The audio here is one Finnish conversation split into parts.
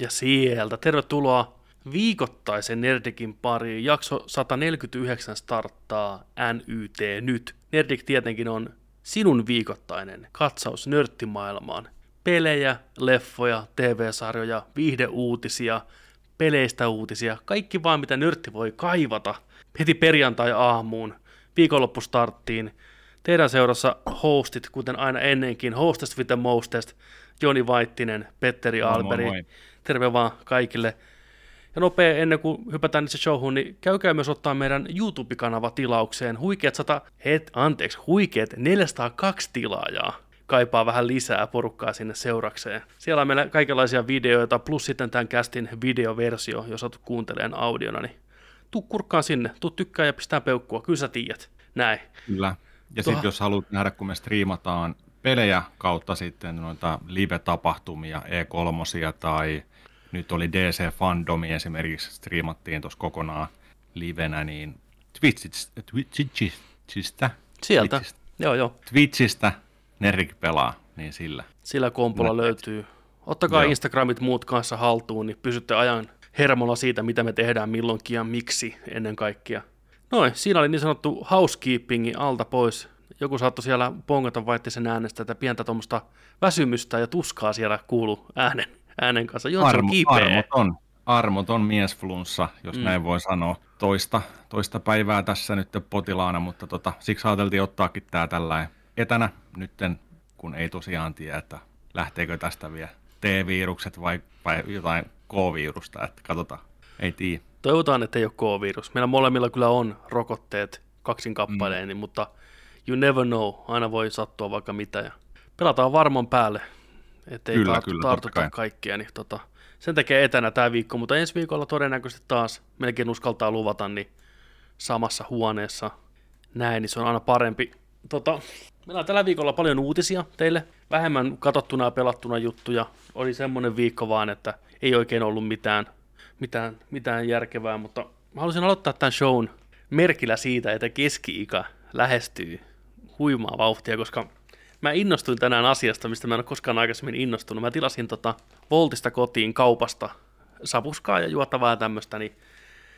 Ja sieltä tervetuloa viikoittaisen Nerdikin pariin. Jakso 149 starttaa NYT nyt. Nerdik tietenkin on sinun viikoittainen katsaus nörttimaailmaan. Pelejä, leffoja, TV-sarjoja, viihdeuutisia, peleistä uutisia, kaikki vaan mitä nörtti voi kaivata heti perjantai-aamuun, viikonloppustarttiin. Teidän seurassa hostit, kuten aina ennenkin, hostest with the mostest, Joni Vaittinen, Petteri Alberi. Moi, moi. Terve vaan kaikille. Ja nopea ennen kuin hypätään itse showhun, niin käykää myös ottaa meidän YouTube-kanava tilaukseen. Huikeat 100, het, anteeksi, huikeat 402 tilaajaa kaipaa vähän lisää porukkaa sinne seurakseen. Siellä on meillä kaikenlaisia videoita, plus sitten tämän castin videoversio, jos olet kuunteleen audiona, niin tuu kurkkaan sinne, tuu tykkää ja pistää peukkua, kyllä sä tiedät. Näin. Kyllä. Ja sitten jos haluat nähdä, kun me striimataan pelejä kautta sitten noita live-tapahtumia, E3 tai nyt oli DC Fandomi esimerkiksi, striimattiin tuossa kokonaan livenä, niin Twitchistä, Twitchistä, Sieltä, Twitchistä, joo joo. Twitchistä Nerik pelaa, niin sillä. Sillä kompolla löytyy. Ottakaa joo. Instagramit muut kanssa haltuun, niin pysytte ajan hermolla siitä, mitä me tehdään milloinkin ja miksi ennen kaikkea. Noin, siinä oli niin sanottu housekeepingi alta pois. Joku saattoi siellä pongata vaittisen äänestä, että pientä tuommoista väsymystä ja tuskaa siellä kuulu äänen, äänen kanssa. Joo, Armo, armoton, armoton miesflunssa, jos mm. näin voi sanoa. Toista, toista päivää tässä nyt potilaana, mutta tota, siksi ajateltiin ottaakin tämä tällainen etänä nytten, kun ei tosiaan tiedä, että lähteekö tästä vielä T-virukset vai, vai jotain K-virusta, että katsotaan, ei tiedä. Toivotaan, että ei ole K-virus. Meillä molemmilla kyllä on rokotteet kaksin kappaleen, mm. Niin, mutta you never know, aina voi sattua vaikka mitä. Ja pelataan varmaan päälle, ettei kyllä, tartu, kyllä, tartuta kaikkia. Niin tota, sen tekee etänä tämä viikko, mutta ensi viikolla todennäköisesti taas melkein uskaltaa luvata, niin samassa huoneessa näin, niin se on aina parempi. Tota, meillä on tällä viikolla paljon uutisia teille, vähemmän katsottuna ja pelattuna juttuja. Oli semmoinen viikko vaan, että ei oikein ollut mitään, mitään, mitään järkevää, mutta mä haluaisin aloittaa tämän shown merkillä siitä, että keski-ikä lähestyy huimaa vauhtia, koska mä innostuin tänään asiasta, mistä mä en ole koskaan aikaisemmin innostunut. Mä tilasin tota Voltista kotiin kaupasta sapuskaa ja juotavaa ja tämmöistä, niin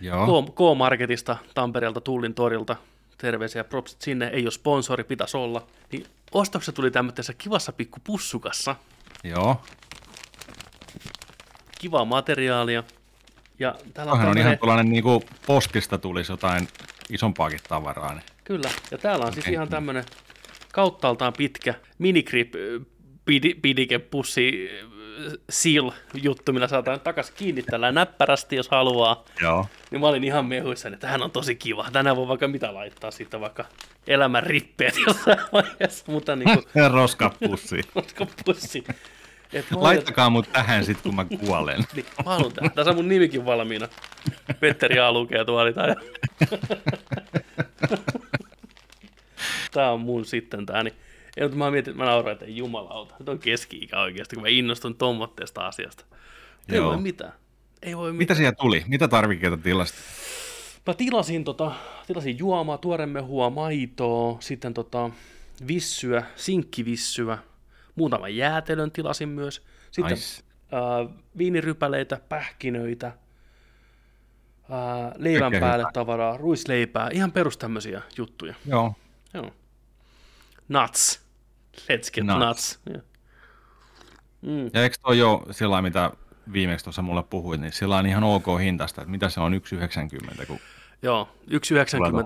Joo. K-Marketista Tampereelta Tullin torilta terveisiä propsit sinne, ei ole sponsori, pitäisi olla. Niin ostokset tuli tämmöisessä kivassa pikku pussukassa. Joo. Kivaa materiaalia. Ja täällä on, on ihan tuollainen niin kuin postista tulisi jotain isompaakin tavaraa. Niin. Kyllä, ja täällä on siis ihan tämmöinen kauttaaltaan pitkä minigrip pidikepussi seal-juttu, millä saadaan takaisin kiinni tällä näppärästi, jos haluaa. Joo. Niin mä olin ihan mehuissani, että hän on tosi kiva. Tänään voi vaikka mitä laittaa sitten vaikka elämän rippeet jossain vaiheessa. Mutta niin kuin... Roskapussi. Roskapussi. Et Laittakaa mut tähän sit, kun mä kuolen. niin, mä haluan tähän. Tässä on mun nimikin valmiina. Petteri A. lukee tuoli Tää on mun sitten tää. Niin ja mutta mä mietin, mä nauroin, että jumalauta, nyt on keski-ikä oikeasti, kun mä innostun tommotteesta asiasta. Ei Joo. voi mitään. Ei voi mitään. Mitä siellä tuli? Mitä tarvikkeita tilasit? Mä tilasin, tota, tilasin juomaa, tuoremehua, maitoa, sitten tota, vissyä, sinkkivissyä, muutaman jäätelön tilasin myös. Sitten nice. äh, viinirypäleitä, pähkinöitä, äh, leivän Kaikkein päälle hyvä. tavaraa, ruisleipää, ihan perus tämmöisiä juttuja. Joo. Joo. Nuts. Let's get nuts. nuts. Yeah. Mm. Ja eikö toi jo sillä mitä viimeksi tuossa mulle puhuit, niin sillä on ihan ok hintasta, että mitä se on 1,90? Kun Joo,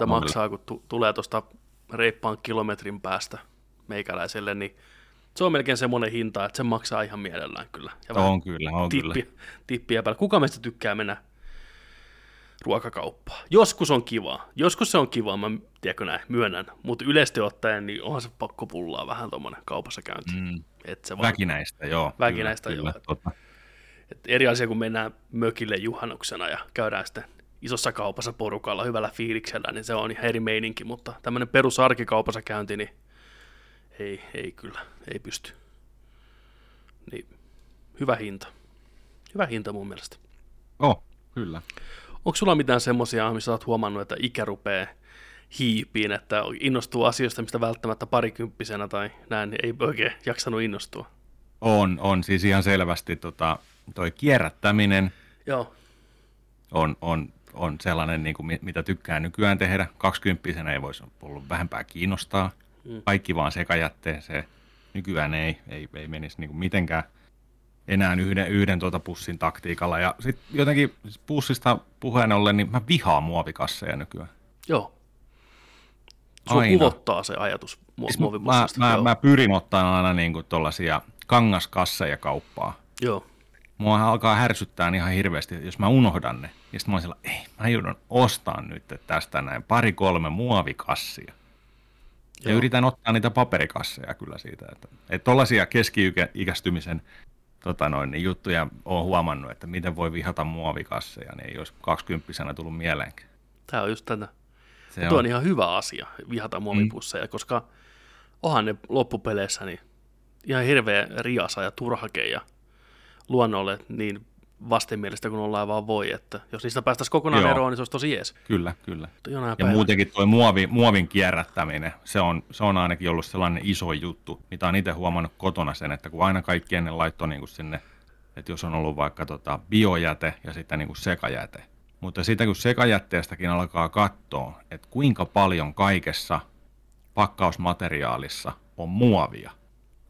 1,90 maksaa, kun t- tulee tuosta reippaan kilometrin päästä meikäläiselle, niin se on melkein semmoinen hinta, että se maksaa ihan mielellään kyllä. Ja on kyllä, on tippi, kyllä. Tippiä päällä. Kuka meistä tykkää mennä ruokakauppaa. Joskus on kiva. Joskus se on kiva, mä tiedätkö näin, myönnän. Mutta yleisesti ottaen, niin onhan se pakko pullaa vähän tuommoinen kaupassa käynti. Mm. Et se vaan... Väkinäistä, joo. Väkinäistä, kyllä, joo. Kyllä, et eri asia, kun mennään mökille juhannuksena ja käydään sitten isossa kaupassa porukalla hyvällä fiiliksellä, niin se on ihan eri meininki, mutta tämmöinen perusarkikaupassa käynti, niin ei, ei kyllä, ei pysty. Niin, hyvä hinta. Hyvä hinta mun mielestä. Oh, kyllä. Onko sulla mitään semmoisia, missä olet huomannut, että ikä rupeaa hiipiin, että innostuu asioista, mistä välttämättä parikymppisenä tai näin, ei oikein jaksanut innostua? On, on. Siis ihan selvästi tota, toi kierrättäminen Joo. On, on, on sellainen, niin kuin, mitä tykkää nykyään tehdä. 20 ei voisi ollut vähempää kiinnostaa. Mm. Kaikki vaan sekajätteeseen. Nykyään ei, ei, ei menisi niin kuin mitenkään enää yhden, yhden tuota pussin taktiikalla. Ja sitten jotenkin pussista puheen ollen, niin mä vihaan muovikasseja nykyään. Joo. Sua aina. kuvottaa se ajatus mu- siis muovipussista. Mä, mä, mä, pyrin ottaa aina niin kuin tuollaisia kangaskasseja kauppaa. Joo. Mua alkaa härsyttää ihan hirveästi, jos mä unohdan ne. Ja sitten mä oon siellä, ei, mä joudun ostaa nyt tästä näin pari-kolme muovikassia. Ja Joo. yritän ottaa niitä paperikasseja kyllä siitä. Että, että tollaisia keski-ikästymisen tota noin, niin juttuja on huomannut, että miten voi vihata muovikasseja, niin ei olisi 20 tullut mieleenkään. Tämä on just tätä. Se on. on ihan hyvä asia, vihata muovipusseja, mm. koska onhan ne loppupeleissä niin ihan hirveä riasa ja turhake ja luonnolle niin vastenmielistä kuin ollaan vaan voi, että jos niistä päästäisiin kokonaan Joo. eroon, niin se olisi tosi jees. Kyllä, kyllä. Ja päivänä. muutenkin tuo muovi, muovin kierrättäminen, se on, se on ainakin ollut sellainen iso juttu, mitä on itse huomannut kotona sen, että kun aina kaikki ennen laittoi niin kuin sinne, että jos on ollut vaikka tota biojäte ja sitten niin kuin sekajäte, mutta sitten kun sekajätteestäkin alkaa katsoa, että kuinka paljon kaikessa pakkausmateriaalissa on muovia,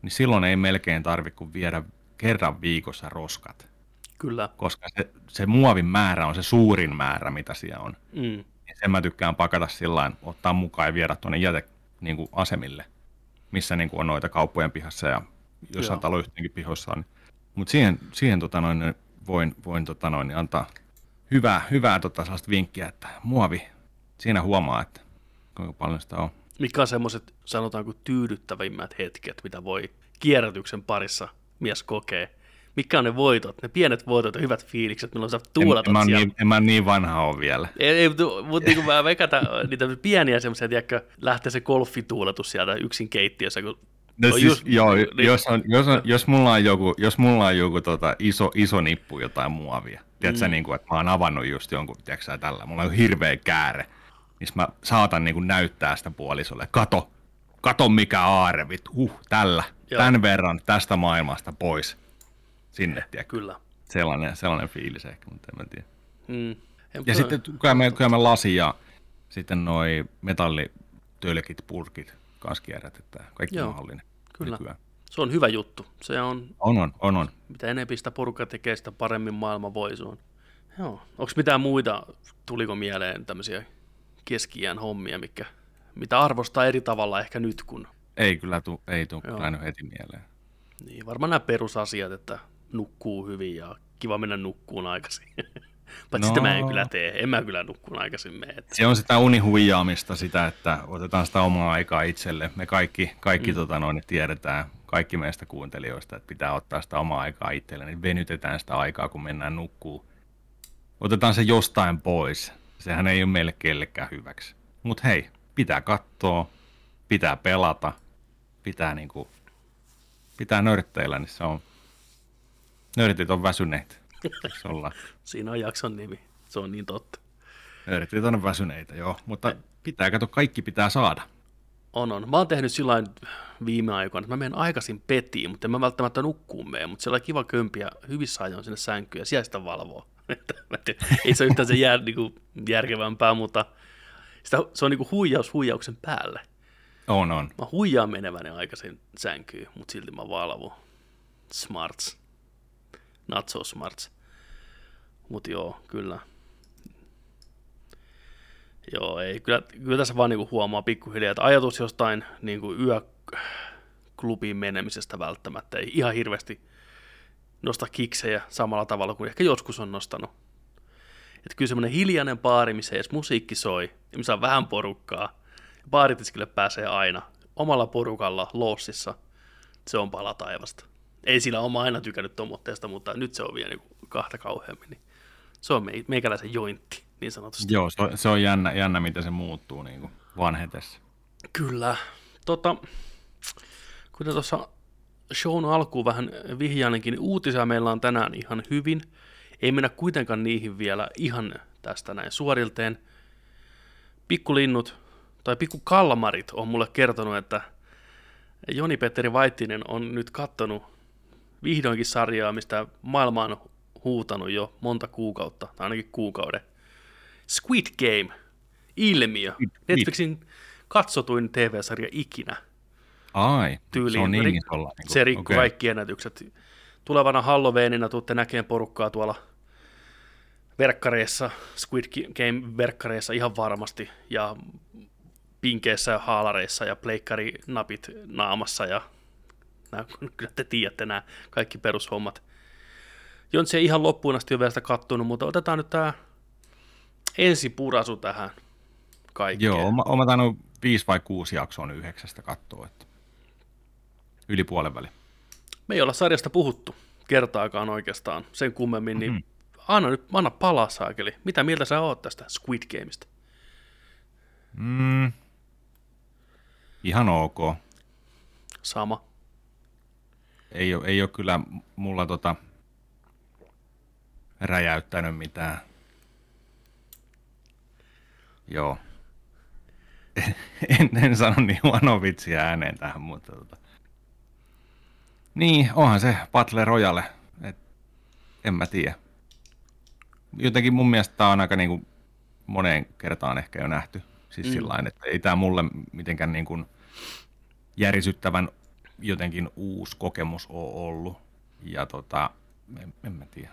niin silloin ei melkein tarvitse kuin viedä kerran viikossa roskat. Kyllä. Koska se, se muovin määrä on se suurin määrä, mitä siellä on. Mm. Ja sen mä tykkään pakata sillä ottaa mukaan ja viedä tuonne jäte niin kuin asemille, missä niin kuin on noita kauppojen pihassa ja jossain taloyhtiönkin pihoissa on. Mutta siihen, siihen tota noin, voin, voin tota noin, antaa hyvää, hyvää tota sellaista vinkkiä, että muovi, siinä huomaa, että kuinka paljon sitä on. Mikä on semmoiset, sanotaanko, tyydyttävimmät hetket, mitä voi kierrätyksen parissa mies kokee. Mikä on ne voitot, ne pienet voitot ja hyvät fiilikset, milloin sä tuulatat en, en, siellä. Niin, en mä niin vanha ole vielä. Ei, ei mutta niin mä vekätä niitä pieniä semmoisia, tiedätkö, lähtee se golfituulatus sieltä yksin keittiössä, kun No siis, just, joo, niin, jos, on, jos, on, jos mulla on joku, jos mulla on joku tota, iso, iso nippu jotain muovia, tiedätkö, mm. niin kuin, että mä oon avannut just jonkun, tiedätkö, tällä, mulla on hirveä kääre, niin mä saatan niin kuin, näyttää sitä puolisolle, kato, kato mikä aarevit, huh, tällä, Joo. tämän verran tästä maailmasta pois sinne, tiedä. Kyllä. Sellainen, sellainen fiilis ehkä, mutta en mä tiedä. Mm. Ja ja sitten kyllä me, kyllä me lasi ja sitten noi metallitölkit, purkit kanssa kierrätetään. Kaikki Joo, mahdollinen. Kyllä. Nykyään. Se on hyvä juttu. Se on, on, on, on, on. Mitä enemmän sitä porukka tekee, sitä paremmin maailma voi. sun. Joo. Onko mitään muita, tuliko mieleen tämmöisiä keskiään hommia, mikä, mitä arvostaa eri tavalla ehkä nyt, kun ei kyllä tu, ei tule heti mieleen. Niin, varmaan nämä perusasiat, että nukkuu hyvin ja kiva mennä nukkuun aikaisin. Paitsi no. sitä mä en kyllä tee, en mä kyllä nukkuun aikaisin mene. Että... Se on sitä unihuijaamista, sitä, että otetaan sitä omaa aikaa itselle. Me kaikki, kaikki mm. tota noin, tiedetään, kaikki meistä kuuntelijoista, että pitää ottaa sitä omaa aikaa itselle, niin venytetään sitä aikaa, kun mennään nukkuun. Otetaan se jostain pois. Sehän ei ole meille kellekään hyväksi. Mutta hei, pitää katsoa, pitää pelata – pitää, niin kuin, pitää nörtteillä, niin se on, nörtit on väsyneitä. Siinä on jakson nimi, se on niin totta. Nörtit on väsyneitä, joo, mutta pitää, kato, kaikki pitää saada. On, on. Mä oon tehnyt sillä viime aikoina, että mä menen aikaisin petiin, mutta en mä välttämättä nukkuun mene, mutta siellä on kiva kömpiä hyvissä ajoin sinne sänkyyn ja siellä sitä valvoo. Ei se yhtään se jää niin kuin järkevämpää, mutta sitä, se on niin kuin huijaus huijauksen päälle. On, on. Mä huijaan meneväni aikaisin sänkyyn, mutta silti mä valvon. Smarts. Not so smarts. Mut joo, kyllä. Joo, ei. Kyllä, kyllä tässä vaan niinku huomaa pikkuhiljaa, että ajatus jostain niinku yöklubiin menemisestä välttämättä ei ihan hirveästi nosta kiksejä samalla tavalla kuin ehkä joskus on nostanut. Että kyllä semmoinen hiljainen baari, missä edes musiikki soi, ja missä on vähän porukkaa, baaritiskille pääsee aina omalla porukalla lossissa. Se on pala taivasta. Ei sillä ole aina tykännyt tomotteesta, mutta nyt se on vielä niin kahta kauheammin. Niin se on meikäläisen jointti, niin sanotusti. Joo, se on, se on jännä, jännä, miten se muuttuu niin kuin vanhetessa. Kyllä. Tota, kuten tuossa shown alkuun vähän vihjainenkin, niin uutisia meillä on tänään ihan hyvin. Ei mennä kuitenkaan niihin vielä ihan tästä näin suorilteen. Pikkulinnut tai pikku kalmarit on mulle kertonut, että Joni-Petteri Vaittinen on nyt kattonut vihdoinkin sarjaa, mistä maailma on huutanut jo monta kuukautta, tai ainakin kuukauden. Squid Game, ilmiö. Squid, Netflixin katsotuin TV-sarja ikinä. Ai, tyyliin. se on niin isolla. Niin se rikkoi okay. kaikki ennätykset. Tulevana Halloweenina tuutte näkeen porukkaa tuolla verkkareissa, Squid Game-verkkareissa ihan varmasti, ja pinkeissä ja haalareissa ja pleikkarinapit naamassa ja nämä, kyllä te tiedätte nämä kaikki perushommat. Jontsi ei ihan loppuun asti ole vielä sitä kattonut, mutta otetaan nyt tämä ensi purasu tähän kaikkeen. Joo, mä, oon tainnut viisi vai kuusi jaksoa yhdeksästä katsoa, että yli puolen väli. Me ei olla sarjasta puhuttu kertaakaan oikeastaan sen kummemmin, niin mm-hmm. anna nyt, anna palaa saakeli. Mitä mieltä sä oot tästä Squid Gameista? Mm, ihan ok. Sama. Ei ole, ei ole kyllä mulla tota räjäyttänyt mitään. Joo. En, en sano niin huono vitsiä ääneen tähän, mutta tota. Niin, onhan se Battle Royale. Et, en mä tiedä. Jotenkin mun mielestä tää on aika niinku moneen kertaan ehkä jo nähty. Siis mm. sillain, että ei tämä mulle mitenkään niin kuin järisyttävän jotenkin uusi kokemus ole ollut. Ja tota, en, en mä tiedä.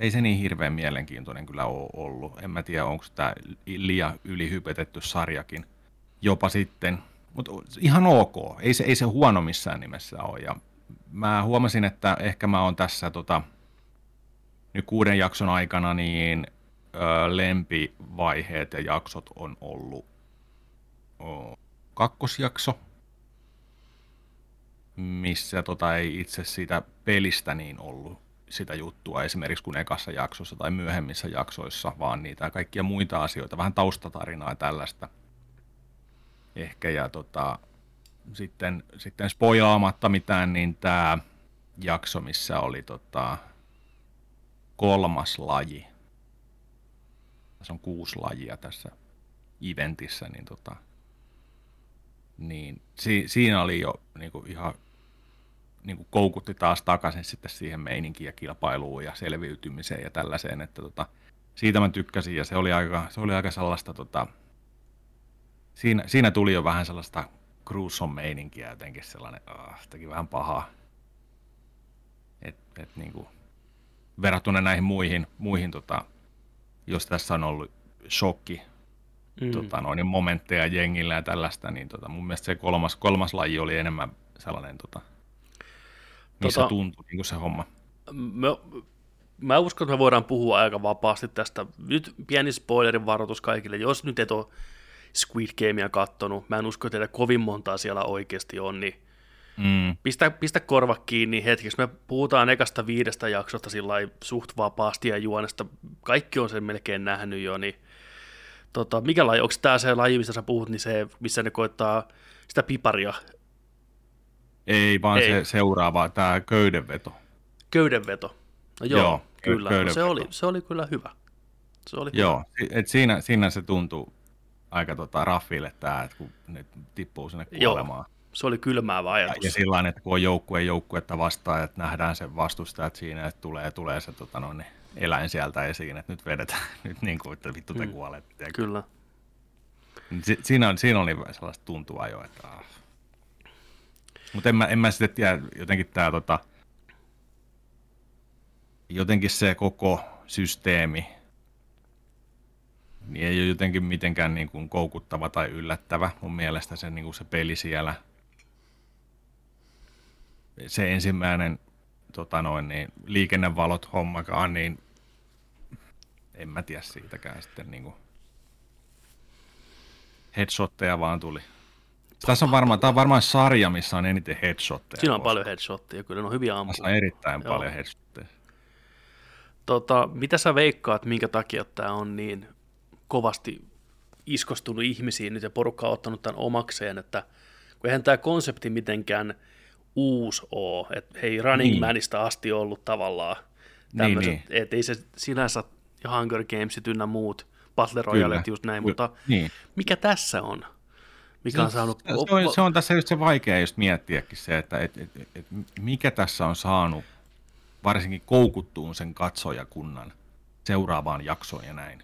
Ei se niin hirveän mielenkiintoinen kyllä ole ollut. En mä tiedä, onko tämä liian ylihypetetty sarjakin jopa sitten. Mutta ihan ok. Ei se, ei se huono missään nimessä ole. Ja mä huomasin, että ehkä mä oon tässä tota, nyt kuuden jakson aikana niin ö, lempivaiheet ja jaksot on ollut kakkosjakso, missä tota ei itse siitä pelistä niin ollut sitä juttua esimerkiksi kuin ekassa jaksossa tai myöhemmissä jaksoissa, vaan niitä kaikkia muita asioita, vähän taustatarinaa ja tällaista ehkä. Ja tota, sitten, sitten spoilaamatta mitään, niin tämä jakso, missä oli tota, kolmas laji, tässä on kuusi lajia tässä eventissä, niin tota, niin si, siinä oli jo niin kuin ihan niin kuin koukutti taas takaisin sitten siihen meininkiin ja kilpailuun ja selviytymiseen ja tällaiseen, että tota, siitä mä tykkäsin ja se oli aika, se oli aika sellaista, tota, siinä, siinä tuli jo vähän sellaista Crusoe meininkiä jotenkin sellainen, ah, teki vähän pahaa. Et, et niin kuin, verrattuna näihin muihin, muihin tota, jos tässä on ollut shokki mm. tota, noin, momentteja jengillä ja tällaista, niin tota, mun mielestä se kolmas, kolmas laji oli enemmän sellainen, tota, missä tota, tuntui niin se homma. Me, mä uskon, että me voidaan puhua aika vapaasti tästä. Nyt pieni spoilerin varoitus kaikille. Jos nyt et ole Squid Gamea kattonut, mä en usko, että kovin montaa siellä oikeasti on, niin mm. pistä, pistä korva kiinni hetkeksi. Me puhutaan ekasta viidestä jaksosta sillä suht vapaasti ja juonesta. Kaikki on sen melkein nähnyt jo, niin tota, mikä laji, onko tämä se laji, mistä sä puhut, niin se, missä ne koittaa sitä piparia? Ei, vaan Ei. se seuraava, tämä köydenveto. Köydenveto. No joo, joo kyllä. No se, oli, se oli kyllä hyvä. Se oli joo, hyvä. Et siinä, siinä se tuntuu aika tota, raffille tämä, että kun ne tippuu sinne kuolemaan. Joo, se oli kylmäävä ajatus. Ja, ja sillä että kun on joukkue joukkuetta vastaan, että nähdään se vastustajat siinä, että tulee, tulee se tota, no, niin eläin sieltä esiin, että nyt vedetään, nyt niin kuin, että vittu te mm. kuolette. Kyllä. Si- siinä, on, siinä oli sellaista tuntua jo, että ah. Mutta en mä, en mä sitten tiedä, jotenkin tämä tota, jotenkin se koko systeemi niin ei ole jotenkin mitenkään niin kuin koukuttava tai yllättävä mun mielestä se, niin kuin se peli siellä. Se ensimmäinen tota noin, niin, liikennevalot hommakaan, niin en mä tiedä siitäkään sitten niin kuin headshotteja vaan tuli. Tässä on varmaan, tämä on varmaan sarja, missä on eniten headshotteja. Siinä on koska. paljon headshotteja, kyllä ne on hyviä ampuja. Tässä on erittäin Joo. paljon headshotteja. Tota, mitä sä veikkaat, minkä takia tämä on niin kovasti iskostunut ihmisiin nyt ja porukka on ottanut tämän omakseen, että kun eihän tämä konsepti mitenkään uusi ole, että hei Running niin. Manista asti ollut tavallaan tämmöiset, niin, niin. että ei se sinänsä ja Hunger Gamesit ynnä muut, Battle Royale just näin, mutta niin. mikä tässä on? Mikä on saanut... Se on, se on tässä just se vaikea just miettiäkin se, että et, et, et, mikä tässä on saanut varsinkin koukuttuun sen katsojakunnan seuraavaan jaksoon ja näin.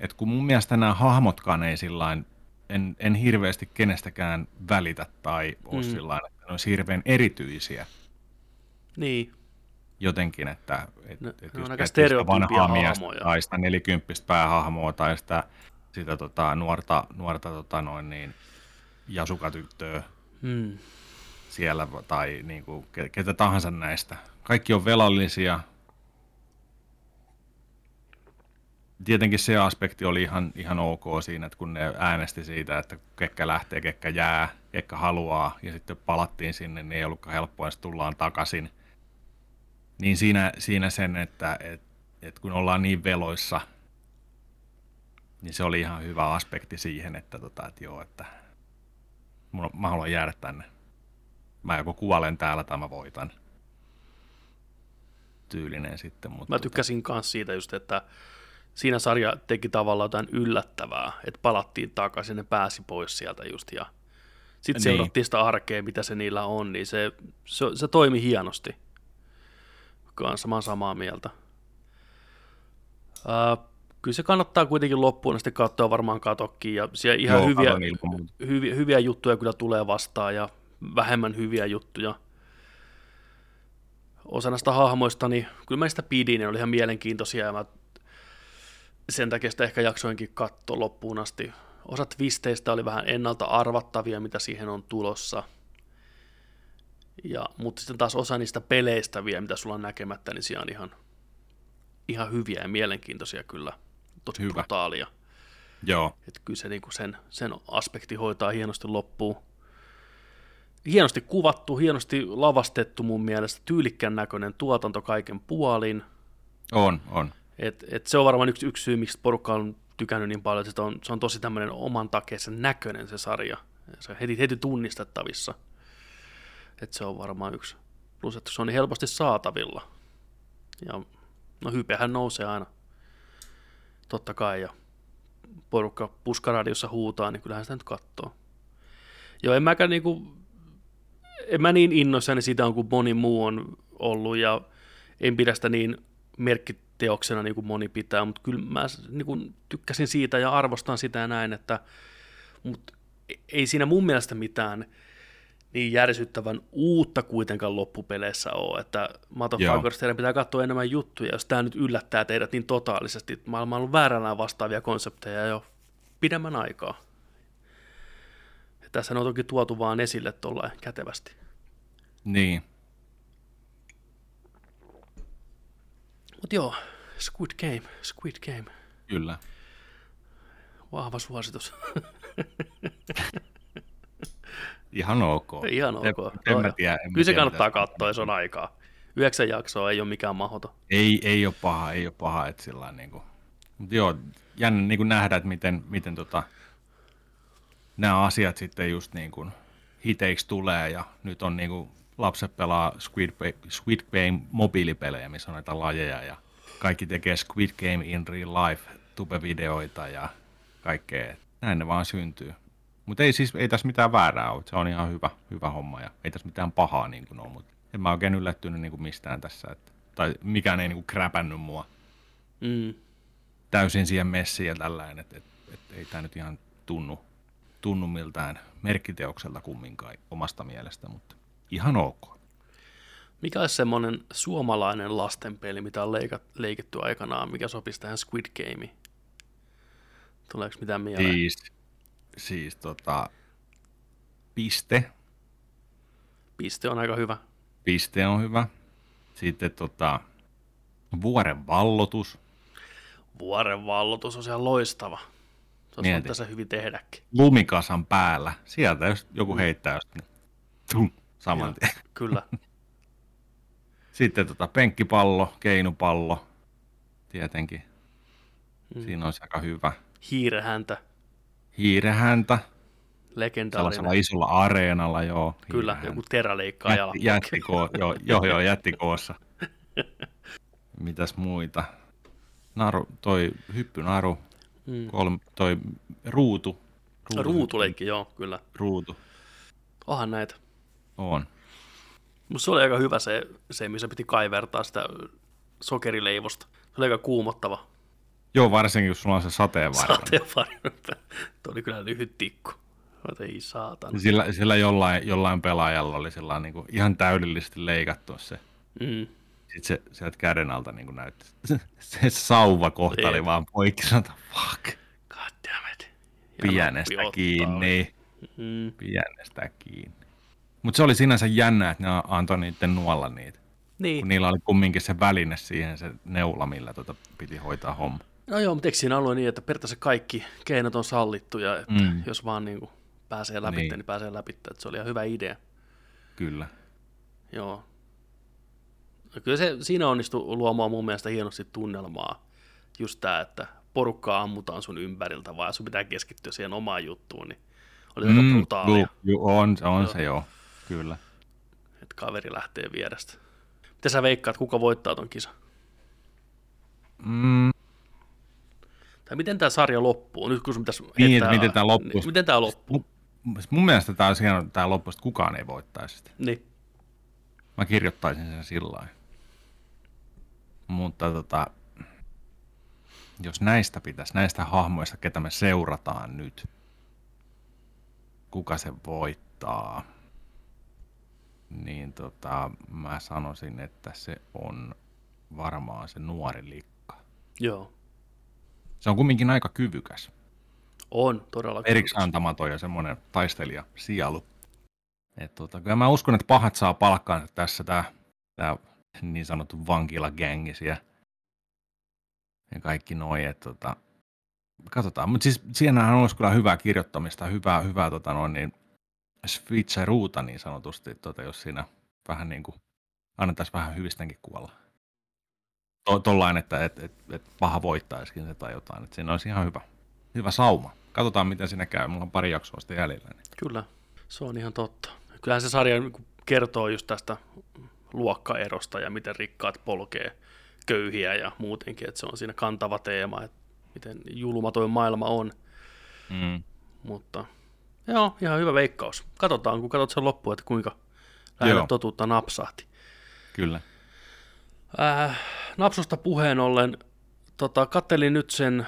Et kun mun mielestä nämä hahmotkaan ei sillain, en, en hirveästi kenestäkään välitä tai ole mm. sillain, että ne olisi hirveän erityisiä. Niin. Jotenkin, että et, ne, et just aika vanhaa miestä tai sitä nelikymppistä päähahmoa tai sitä, sitä tota, nuorta, nuorta tota, noin niin, jasukatyttöä Mm. siellä tai niin kuin, ketä tahansa näistä. Kaikki on velallisia. Tietenkin se aspekti oli ihan, ihan ok siinä, että kun ne äänesti siitä, että kekkä lähtee, kekkä jää, kekkä haluaa, ja sitten palattiin sinne, niin ei ollutkaan helppoa, että tullaan takaisin. Niin siinä, siinä sen, että et, et kun ollaan niin veloissa, niin se oli ihan hyvä aspekti siihen, että, tota, että joo, että mun, mä haluan jäädä tänne. Mä joko kuolen täällä tai mä voitan. Tyylinen sitten. Mutta Mä tykkäsin myös siitä just, että siinä sarja teki tavallaan jotain yllättävää, että palattiin takaisin, ne pääsi pois sieltä just ja sitten Niin. seurattiin sitä arkea, mitä se niillä on, niin se, se, se toimi hienosti. Kanssa mä oon samaa mieltä. Ää, kyllä se kannattaa kuitenkin loppuun asti katsoa varmaan katokkiin ja siellä ihan Joo, hyviä, hyviä, hyviä juttuja kyllä tulee vastaan ja vähemmän hyviä juttuja. Osa näistä hahmoista, niin kyllä mä sitä pidin, ne oli ihan mielenkiintoisia ja mä sen takia sitä ehkä jaksoinkin katsoa loppuun asti. Osa twisteistä oli vähän ennalta arvattavia, mitä siihen on tulossa. Ja, mutta sitten taas osa niistä peleistä vielä, mitä sulla on näkemättä, niin siellä on ihan, ihan hyviä ja mielenkiintoisia kyllä. Tosi Hyvä. brutaalia. Joo, Että kyllä se niinku sen, sen aspekti hoitaa hienosti loppuun. Hienosti kuvattu, hienosti lavastettu mun mielestä, tyylikkään näköinen tuotanto kaiken puolin. on, on. Et, et se on varmaan yksi, yksi syy, miksi porukka on tykännyt niin paljon, että se on, se on tosi tämmöinen oman takeisen näköinen se sarja. Se on heti, heti tunnistettavissa. Et se on varmaan yksi. Plus, että se on niin helposti saatavilla. Ja no hypehän nousee aina. Totta kai. Ja porukka puskaradiossa huutaa, niin kyllähän sitä nyt katsoo. Joo, en mäkään niinku, en mä niin innoissani siitä on kuin moni muu on ollut ja en pidä sitä niin merkkiteoksena niin kuin moni pitää, mutta kyllä mä niin kuin tykkäsin siitä ja arvostan sitä ja näin, että mutta ei siinä mun mielestä mitään niin järsyttävän uutta kuitenkaan loppupeleissä ole, että motherfuckers, teidän pitää katsoa enemmän juttuja, jos tämä nyt yllättää teidät niin totaalisesti, että maailma on ollut väärällään vastaavia konsepteja jo pidemmän aikaa. Ja tässä on toki tuotu vaan esille tuolla kätevästi. Niin. Mutta joo, Squid Game, Squid Game, Kyllä. vahva suositus. Ihan ok. Ihan ok. En, en mä tiedä, en Kyllä se tiedä, kannattaa katsoa, jos on aikaa. Yhdeksän jaksoa ei ole mikään mahdoton. Ei, ei ole paha, ei ole paha, että sillä niin kuin, mutta joo, jännä niin kuin nähdä, että miten, miten tota, nämä asiat sitten just niin kuin hiteiksi tulee ja nyt on niin kuin, lapset pelaa Squid, Squid Game mobiilipelejä, missä on näitä lajeja ja kaikki tekee Squid Game in real life tube-videoita ja kaikkea. Näin ne vaan syntyy. Mutta ei siis, ei tässä mitään väärää ole, se on ihan hyvä, hyvä homma ja ei tässä mitään pahaa niin kuin ole, mutta en mä oikein yllättynyt niin kuin mistään tässä, että, tai mikään ei niin kuin kräpännyt mua Mm. täysin siihen messiin ja tällainen, että et, et ei tämä nyt ihan tunnu, tunnu miltään merkkiteokselta kumminkaan omasta mielestä, mutta ihan ok. Mikä olisi semmoinen suomalainen lastenpeli, mitä on leikat, leikitty aikanaan, mikä sopisi tähän Squid Gameen? Tuleeko mitään mieleen? Siis, siis tota, piste, Piste on aika hyvä. piste on hyvä. Sitten tota, vuoren vallotus, Vuoren vallotus on ihan loistava. Se voinut tässä hyvin tehdäkin. lumikasan päällä. Sieltä jos joku heittää just, niin tum, saman tien. Kyllä. Sitten tota, penkkipallo, keinupallo, tietenkin. Mm. Siinä olisi aika hyvä. Hiirehäntä, Hiirehäntä, legendaarinen. isolla areenalla, joo. Kyllä, hiirehäntä. joku terä leikkaa Jätti, jalan. jättikoo, joo, joo, joo, jättikoossa. Mitäs muita? Naru, toi hyppynaru, Mm. kolm, toi ruutu. Ruutuleikki, joo, kyllä. Ruutu, Onhan näitä. on. Mutta se oli aika hyvä se, se, missä piti kaivertaa sitä sokerileivosta. Se oli aika kuumottava. Joo, varsinkin jos sulla on se sateenvarjo. Sateenvarjo. Tuo oli kyllä lyhyt tikku. Ei saatana. Sillä, sillä jollain, jollain pelaajalla oli sillä niin kuin ihan täydellisesti leikattu se. Mm. Sitten se sieltä käden alta niin näytti. Se sauva kohta oli vaan poikki, sanota, fuck. God damn it. Pienestä kiinni. Mm. Pienestä kiinni. Mutta se oli sinänsä jännä, että ne antoi niiden nuolla niitä. Niin. Kun niillä oli kumminkin se väline siihen, se neula, millä tota piti hoitaa homma. No joo, mutta eikö siinä ollut niin, että periaatteessa kaikki keinot on sallittuja, että mm. jos vaan niin kuin pääsee läpi, niin. niin pääsee läpi, että se oli ihan hyvä idea. Kyllä. Joo. No kyllä se siinä onnistui luomaan mun mielestä hienosti tunnelmaa. Just tämä, että porukkaa ammutaan sun ympäriltä, vaan sun pitää keskittyä siihen omaan juttuun, niin oli mm, aika brutaalia. Ju, on, on joo. se joo, kyllä. Että kaveri lähtee vierestä. Miten sä veikkaat, kuka voittaa ton kisan? Mm. Tai miten tämä sarja loppuu? Nyt kun sun pitäisi niin, heittää, miten tämä loppuu? Niin, miten tämä loppuu? Mun mielestä tämä on tämä loppu, että kukaan ei voittaisi sitä. Niin. Mä kirjoittaisin sen sillä Mutta tota, jos näistä pitäisi, näistä hahmoista, ketä me seurataan nyt, kuka se voittaa, niin tota, mä sanoisin, että se on varmaan se nuori likka. Joo. Se on kumminkin aika kyvykäs. On, todella Eriksi antamaton ja semmoinen taistelija sielu. Et tota, kyllä mä uskon, että pahat saa palkkaansa tässä tämä tää niin sanottu vankilagängis ja, ja kaikki noi. Et tota, katsotaan, mutta siis siinähän olisi kyllä hyvää kirjoittamista, hyvää, hyvää tota noin, niin switcheruuta niin sanotusti, tota, jos siinä vähän niin kuin annettaisiin vähän hyvistäkin kuolla. Tuollainen, että et, et, et paha voittaisikin se tai jotain. Että siinä olisi ihan hyvä, hyvä sauma. Katsotaan, miten siinä käy. Mulla on pari jaksoa sitten jäljellä. Niin. Kyllä, se on ihan totta. Kyllähän se sarja kertoo just tästä luokkaerosta ja miten rikkaat polkee köyhiä ja muutenkin, että se on siinä kantava teema, että miten julma toi maailma on. Mm. Mutta joo, ihan hyvä veikkaus. Katsotaan, kun katsot sen loppuun, että kuinka lähellä totuutta napsahti. Kyllä. Äh, napsusta puheen ollen, tota, kattelin nyt sen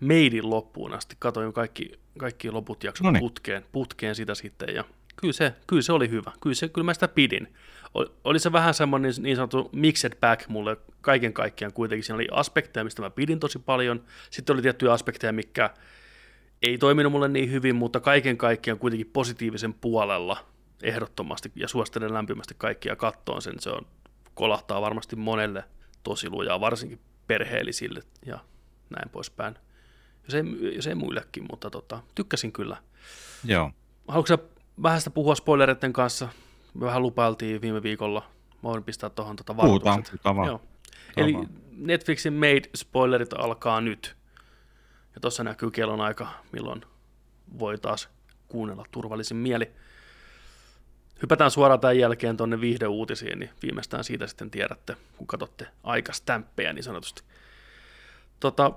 meidin loppuun asti, katoin kaikki, kaikki loput jaksot Noniin. putkeen, putkeen sitä sitten, ja kyllä se, kyllä se oli hyvä, kyllä, se, kyllä mä sitä pidin. Oli se vähän semmoinen niin sanottu mixed back mulle kaiken kaikkiaan kuitenkin, siinä oli aspekteja, mistä mä pidin tosi paljon, sitten oli tiettyjä aspekteja, mikä ei toiminut mulle niin hyvin, mutta kaiken kaikkiaan kuitenkin positiivisen puolella ehdottomasti, ja suosittelen lämpimästi kaikkia kattoon sen, se on kolahtaa varmasti monelle tosi lujaa, varsinkin perheellisille ja näin poispäin. Jos ei, jos ei muillekin, mutta tota, tykkäsin kyllä. Joo. Haluatko vähän sitä puhua spoilereiden kanssa? Me vähän lupailtiin viime viikolla. Mä voin pistää tuohon tota Puhutaan, Joo. Eli Netflixin Made-spoilerit alkaa nyt. Ja tuossa näkyy kellon aika, milloin voi taas kuunnella turvallisin mieli. Hypätään suoraan tämän jälkeen tuonne viihdeuutisiin, niin viimeistään siitä sitten tiedätte, kun katsotte aikastämppejä niin sanotusti. Tota,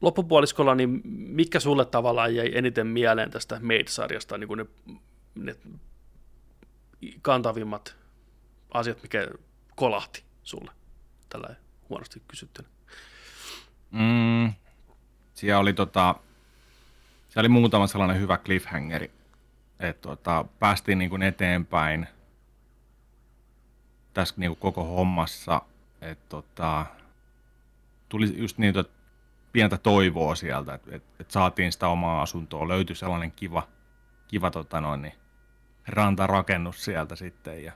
loppupuoliskolla, niin mikä sulle tavallaan jäi eniten mieleen tästä Made-sarjasta, niin kuin ne, ne kantavimmat asiat, mikä kolahti sulle tällä huonosti kysyttynä? Mm, siellä oli, tota, siellä oli muutama sellainen hyvä cliffhangeri, että tota, päästiin niin kuin eteenpäin tässä niin kuin koko hommassa, että tota, tuli just niin, että pientä toivoa sieltä, että, että, että saatiin sitä omaa asuntoa, löytyi sellainen kiva, kiva tota noin, niin, rantarakennus sieltä sitten ja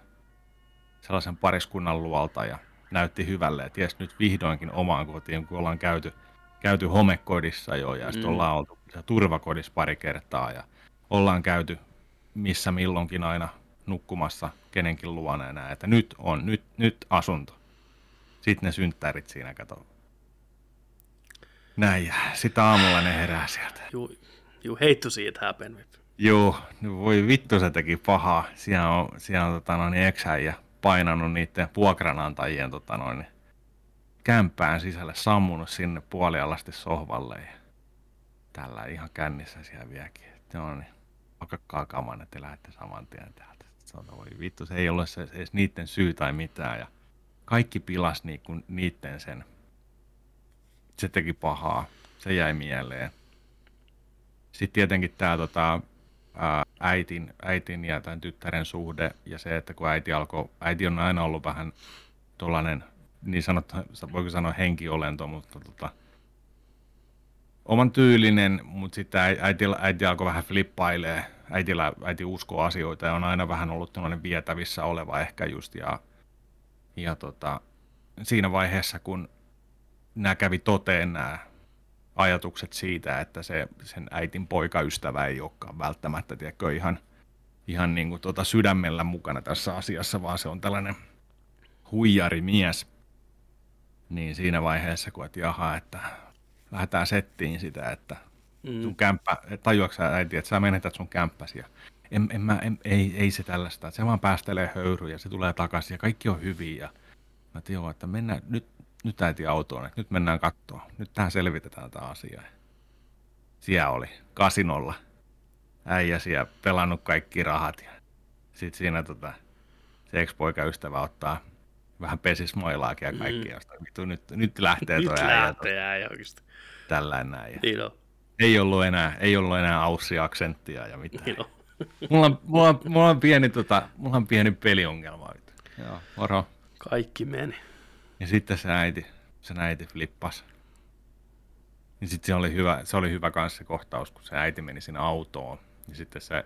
sellaisen pariskunnan luolta ja näytti hyvälle, että jes nyt vihdoinkin omaan kotiin, kun ollaan käyty, käyty homekodissa jo ja sitten mm. ollaan oltu turvakodissa pari kertaa ja ollaan käyty missä milloinkin aina nukkumassa kenenkin luona enää, että nyt on, nyt, nyt asunto. Sitten ne synttärit siinä, kato. Näin, ja sitten aamulla ne herää sieltä. Hate to see it happen. Joo, voi vittu se teki pahaa. Siellä on, siellä on tota noin, ja painanut niiden vuokranantajien tota noin, kämppään sisälle, sammunut sinne puolialasti sohvalle ja tällä ihan kännissä siellä vieläkin. Joo, niin pakakkaa kaman, että lähdette saman tien täältä. että voi vittu, se ei ole se, edes niiden syy tai mitään. Ja kaikki pilas niinku niiden sen. Se teki pahaa. Se jäi mieleen. Sitten tietenkin tämä tota, äitin, äitin ja tämän tyttären suhde ja se, että kun äiti alkoi, äiti on aina ollut vähän tuollainen, niin sanottu, voiko sanoa henkiolento, mutta tota, oman tyylinen, mutta sitten äiti, äiti alkoi vähän flippailee. Äitillä, äiti uskoo asioita ja on aina vähän ollut tällainen vietävissä oleva ehkä just. Ja, ja tota, siinä vaiheessa, kun nämä kävi toteen nämä ajatukset siitä, että se, sen äitin poikaystävä ei olekaan välttämättä tiedätkö, ihan, ihan niin kuin tuota sydämellä mukana tässä asiassa, vaan se on tällainen huijarimies. Niin siinä vaiheessa, kun että jaha, että lähdetään settiin sitä, että mm. sun kämppä, tajuatko sä äiti, että sä menetät sun kämppäsi ja en, en mä, en, ei, ei se tällaista, että se vaan päästelee höyryä ja se tulee takaisin ja kaikki on hyviä. Ja mä tiedän, että mennään, nyt, nyt äiti autoon, että nyt mennään kattoon, nyt tähän selvitetään tämä asia. Siellä oli kasinolla äijä siellä pelannut kaikki rahat ja sitten siinä tota, se ex-poikaystävä ottaa vähän pesismailaakin ja kaikki, mm. vittu, nyt, nyt lähtee tuo äijä. Nyt lähtee äijä oikeasti. Tällainen näin. Niin on. Ei ollut enää, ei ollut enää aussi-aksenttia ja mitään. Niin on. mulla, on, mulla, on, mulla, on pieni, tota, mulla on pieni peliongelma. Joo, moro. Kaikki meni. Ja sitten se äiti, se äiti flippas. Ja sitten se oli hyvä, se oli hyvä kanssa se kohtaus, kun se äiti meni sinne autoon. Ja sitten se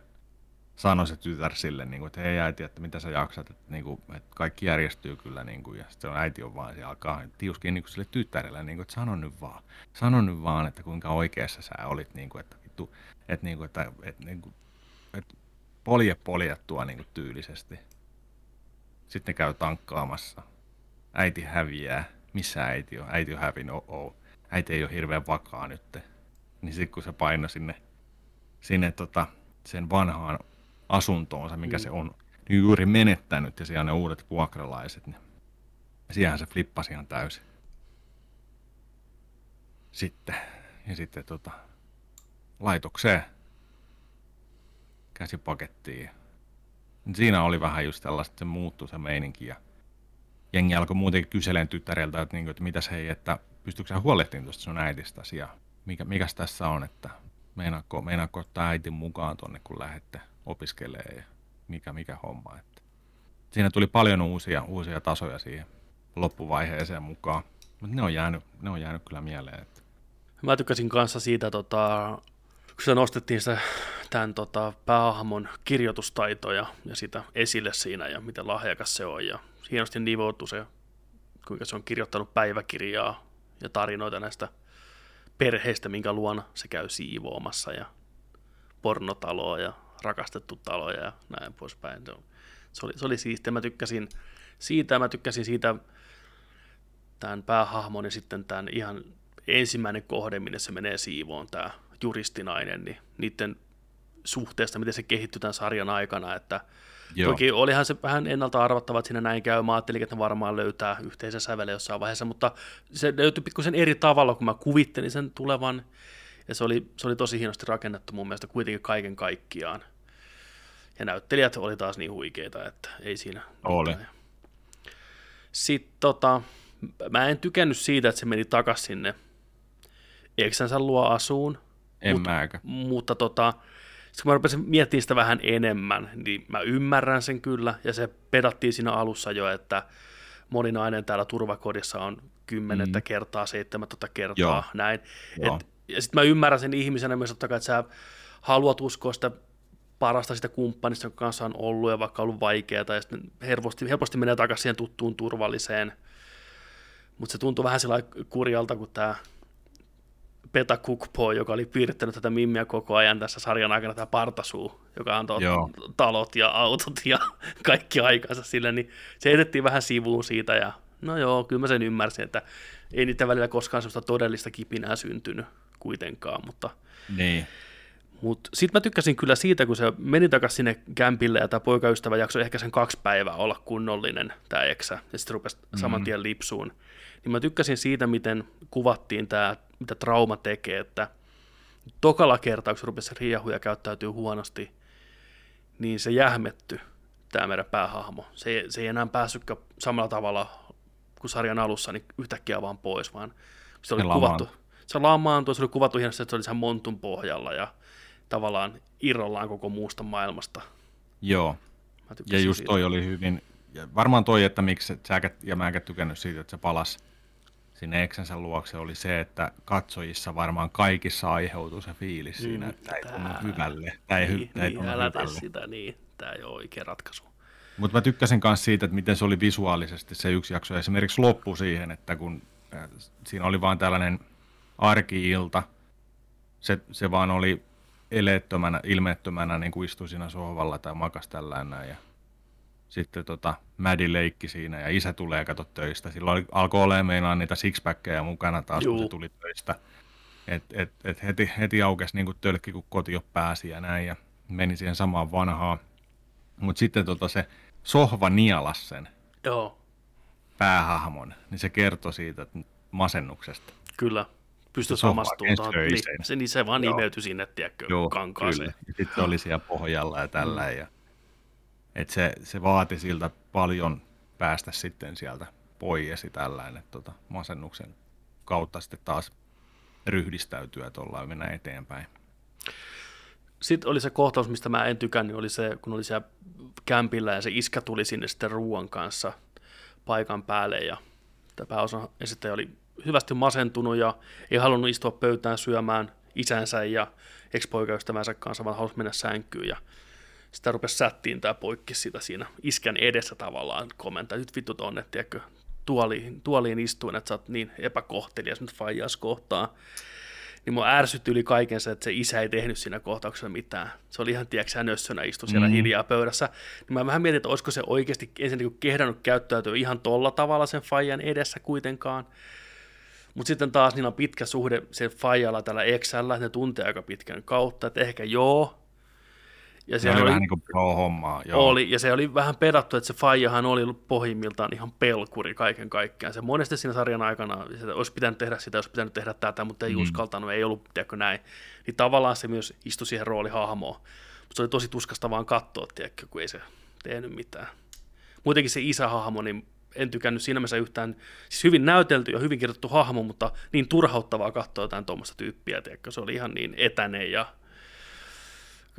sanoi se tytär sille, niin kuin, että hei äiti, että mitä sä jaksat, että, niin kuin, että kaikki järjestyy kyllä. Niin kuin, ja sitten on äiti on vaan, se alkaa tiuskiin niin kuin sille tyttärelle, niin kuin, että sano nyt vaan, sano nyt vaan, että kuinka oikeassa sä olit, niin kuin, että, vittu, että, niin kuin, että, että, niin kuin, että polje poljettua niin kuin, tyylisesti. Sitten käy tankkaamassa. Äiti häviää. Missä äiti on? Äiti on hävinnyt, oh, oh. Äiti ei ole hirveän vakaa nyt. Niin sitten kun se paino sinne, sinne tota, sen vanhaan asuntoonsa, mikä mm. se on niin juuri menettänyt, ja siellä ne uudet vuokralaiset, niin siellähän se flippasi ihan täysin. Sitten, ja sitten tota, laitokseen käsipakettiin. Siinä oli vähän just tällaista, että se muuttui se meininki, ja jengi alkoi muutenkin kyseleen tyttäreltä, että, niin että mitäs hei, että pystyykö sä huolehtimaan tuosta sun äitistäsi, ja mikä, mikäs tässä on, että meinaako, meinaako ottaa äitin mukaan tuonne, kun lähdette opiskelee ja mikä, mikä homma. Että siinä tuli paljon uusia, uusia tasoja siihen loppuvaiheeseen mukaan, mutta ne on jäänyt, ne on jäänyt kyllä mieleen. Että. Mä tykkäsin kanssa siitä, tota, kun se nostettiin sitä, tämän tota, päähahmon kirjoitustaitoja ja sitä esille siinä ja miten lahjakas se on ja hienosti nivoutui se, kuinka se on kirjoittanut päiväkirjaa ja tarinoita näistä perheistä, minkä luona se käy siivoamassa ja pornotaloa ja rakastettu taloja ja näin poispäin. Se oli, se oli siistiä. Mä tykkäsin siitä, mä tykkäsin siitä tämän päähahmon ja sitten tämän ihan ensimmäinen kohde, minne se menee siivoon, tämä juristinainen, niin niiden suhteesta, miten se kehittyi tämän sarjan aikana, että Joo. Toki olihan se vähän ennalta arvattava, että siinä näin käy. Mä ajattelin, että ne varmaan löytää yhteisen sävelen jossain vaiheessa, mutta se löytyi pikkusen eri tavalla, kun mä kuvittelin sen tulevan. Ja se oli, se oli tosi hienosti rakennettu mun mielestä kuitenkin kaiken kaikkiaan. Ja näyttelijät oli taas niin huikeita, että ei siinä Oli. Mitään. Sitten tota, mä en tykännyt siitä, että se meni takaisin sinne eksänsä luo asuun. En mutta, mäkä. Mutta tota, sitten kun mä rupesin miettimään sitä vähän enemmän, niin mä ymmärrän sen kyllä, ja se pedattiin siinä alussa jo, että moni nainen täällä turvakodissa on kymmenettä mm. kertaa, seitsemättä kertaa, Joo. näin. Joo. Et, ja sitten mä ymmärrän sen ihmisenä myös totta kai, että sä haluat uskoa sitä parasta sitä kumppanista, jonka kanssa on ollut ja vaikka ollut vaikeaa, ja sitten helposti, helposti menee takaisin siihen tuttuun turvalliseen. Mutta se tuntuu vähän sillä kurjalta, kun tämä Peta Kukpo, joka oli piirtänyt tätä mimmiä koko ajan tässä sarjan aikana, tämä Partasuu, joka antoi Joo. talot ja autot ja kaikki aikansa sille, niin se etettiin vähän sivuun siitä ja no joo, kyllä mä sen ymmärsin, että ei niitä välillä koskaan sellaista todellista kipinää syntynyt kuitenkaan, mutta niin. Mutta sitten mä tykkäsin kyllä siitä, kun se meni takaisin sinne kämpille ja tämä poikaystävä jaksoi ehkä sen kaksi päivää olla kunnollinen, tämä eksä, ja sitten rupesi mm-hmm. saman tien lipsuun. Niin mä tykkäsin siitä, miten kuvattiin tämä, mitä trauma tekee, että tokalla kertaa, kun se rupesi riahuja käyttäytyy huonosti, niin se jähmetty tämä meidän päähahmo. Se, se ei enää päässytkään samalla tavalla kuin sarjan alussa niin yhtäkkiä vaan pois, vaan se oli kuvattu, se lamaantui, se oli kuvattu hienosti, että se oli sen montun pohjalla ja tavallaan irrollaan koko muusta maailmasta. Joo, ja just siitä. toi oli hyvin, ja varmaan toi, että miksi sä ja mä enkä tykännyt siitä, että se palasi sinne eksensä luokse, oli se, että katsojissa varmaan kaikissa aiheutuu se fiilis siinä, mm, että tämä ei tunnu hyvälle. Tämä ei, niin, tämä ei niin, älä hyvälle. sitä, niin, tämä ei ole oikea ratkaisu. Mutta mä tykkäsin myös siitä, että miten se oli visuaalisesti se yksi jakso. Esimerkiksi loppu siihen, että kun äh, siinä oli vain tällainen arkiilta, se, se vaan oli eleettömänä, ilmeettömänä, niin kuin istui siinä sohvalla tai makas tällään näin. Ja sitten tota, Mädi leikki siinä ja isä tulee kato töistä. Silloin alkoi olemaan meillä niitä sixpackkejä mukana taas, Juu. kun se tuli töistä. Et, et, et heti, heti aukesi niin kuin tölkki, kun koti jo pääsi ja näin ja meni siihen samaan vanhaan. Mutta sitten tota se sohva nielas sen Joo. päähahmon, niin se kertoi siitä masennuksesta. Kyllä pysty samastumaan. Niin, se, niin se vaan Joo. imeytyi sinne, tiedätkö, Joo, kankaaseen. Kyllä. Ja sitten oli siellä pohjalla ja tällä. Mm. Ja, et se, se vaati siltä paljon päästä sitten sieltä pois ja tällainen, että tota, masennuksen kautta sitten taas ryhdistäytyä, että ollaan mennä eteenpäin. Sitten oli se kohtaus, mistä mä en tykännyt, oli se, kun oli siellä kämpillä ja se iskä tuli sinne sitten ruoan kanssa paikan päälle ja tämä pääosa esittäjä oli hyvästi masentunut ja ei halunnut istua pöytään syömään isänsä ja ex-poikaystävänsä kanssa, vaan halusi mennä sänkyyn. Ja sitä rupesi sättiin tämä poikki sitä siinä iskän edessä tavallaan komentaa. Nyt vittu tonne, tiedätkö, tuoliin, tuoliin istuin, että sä oot niin epäkohtelias nyt faijas kohtaan. Niin mua ärsytti yli kaiken se, että se isä ei tehnyt siinä kohtauksessa mitään. Se oli ihan, tiedätkö, nössönä istu siellä mm. hiljaa pöydässä. Niin mä vähän mietin, että olisiko se oikeasti ensin kehdannut käyttäytyä ihan tolla tavalla sen fajan edessä kuitenkaan. Mutta sitten taas niillä on pitkä suhde se Fajalla tällä Exällä, että ne tuntee aika pitkän kautta, että ehkä joo. Ja se oli, oli vähän niin kuin pro-hommaa. Joo. Oli, ja se oli vähän pedattu, että se Fajahan oli ollut pohjimmiltaan ihan pelkuri kaiken kaikkiaan. Se monesti siinä sarjan aikana, että olisi pitänyt tehdä sitä, olisi pitänyt tehdä tätä, mutta ei mm. uskaltanut, ei ollut, tiedätkö näin. Niin tavallaan se myös istui siihen roolihahmoon. Mutta se oli tosi tuskasta vaan katsoa, tiedätkö, kun ei se tehnyt mitään. Muutenkin se isähahmo, niin en tykännyt siinä mielessä yhtään, siis hyvin näytelty ja hyvin kirjoitettu hahmo, mutta niin turhauttavaa katsoa jotain tuommoista tyyppiä, tiedätkö? se oli ihan niin etäinen ja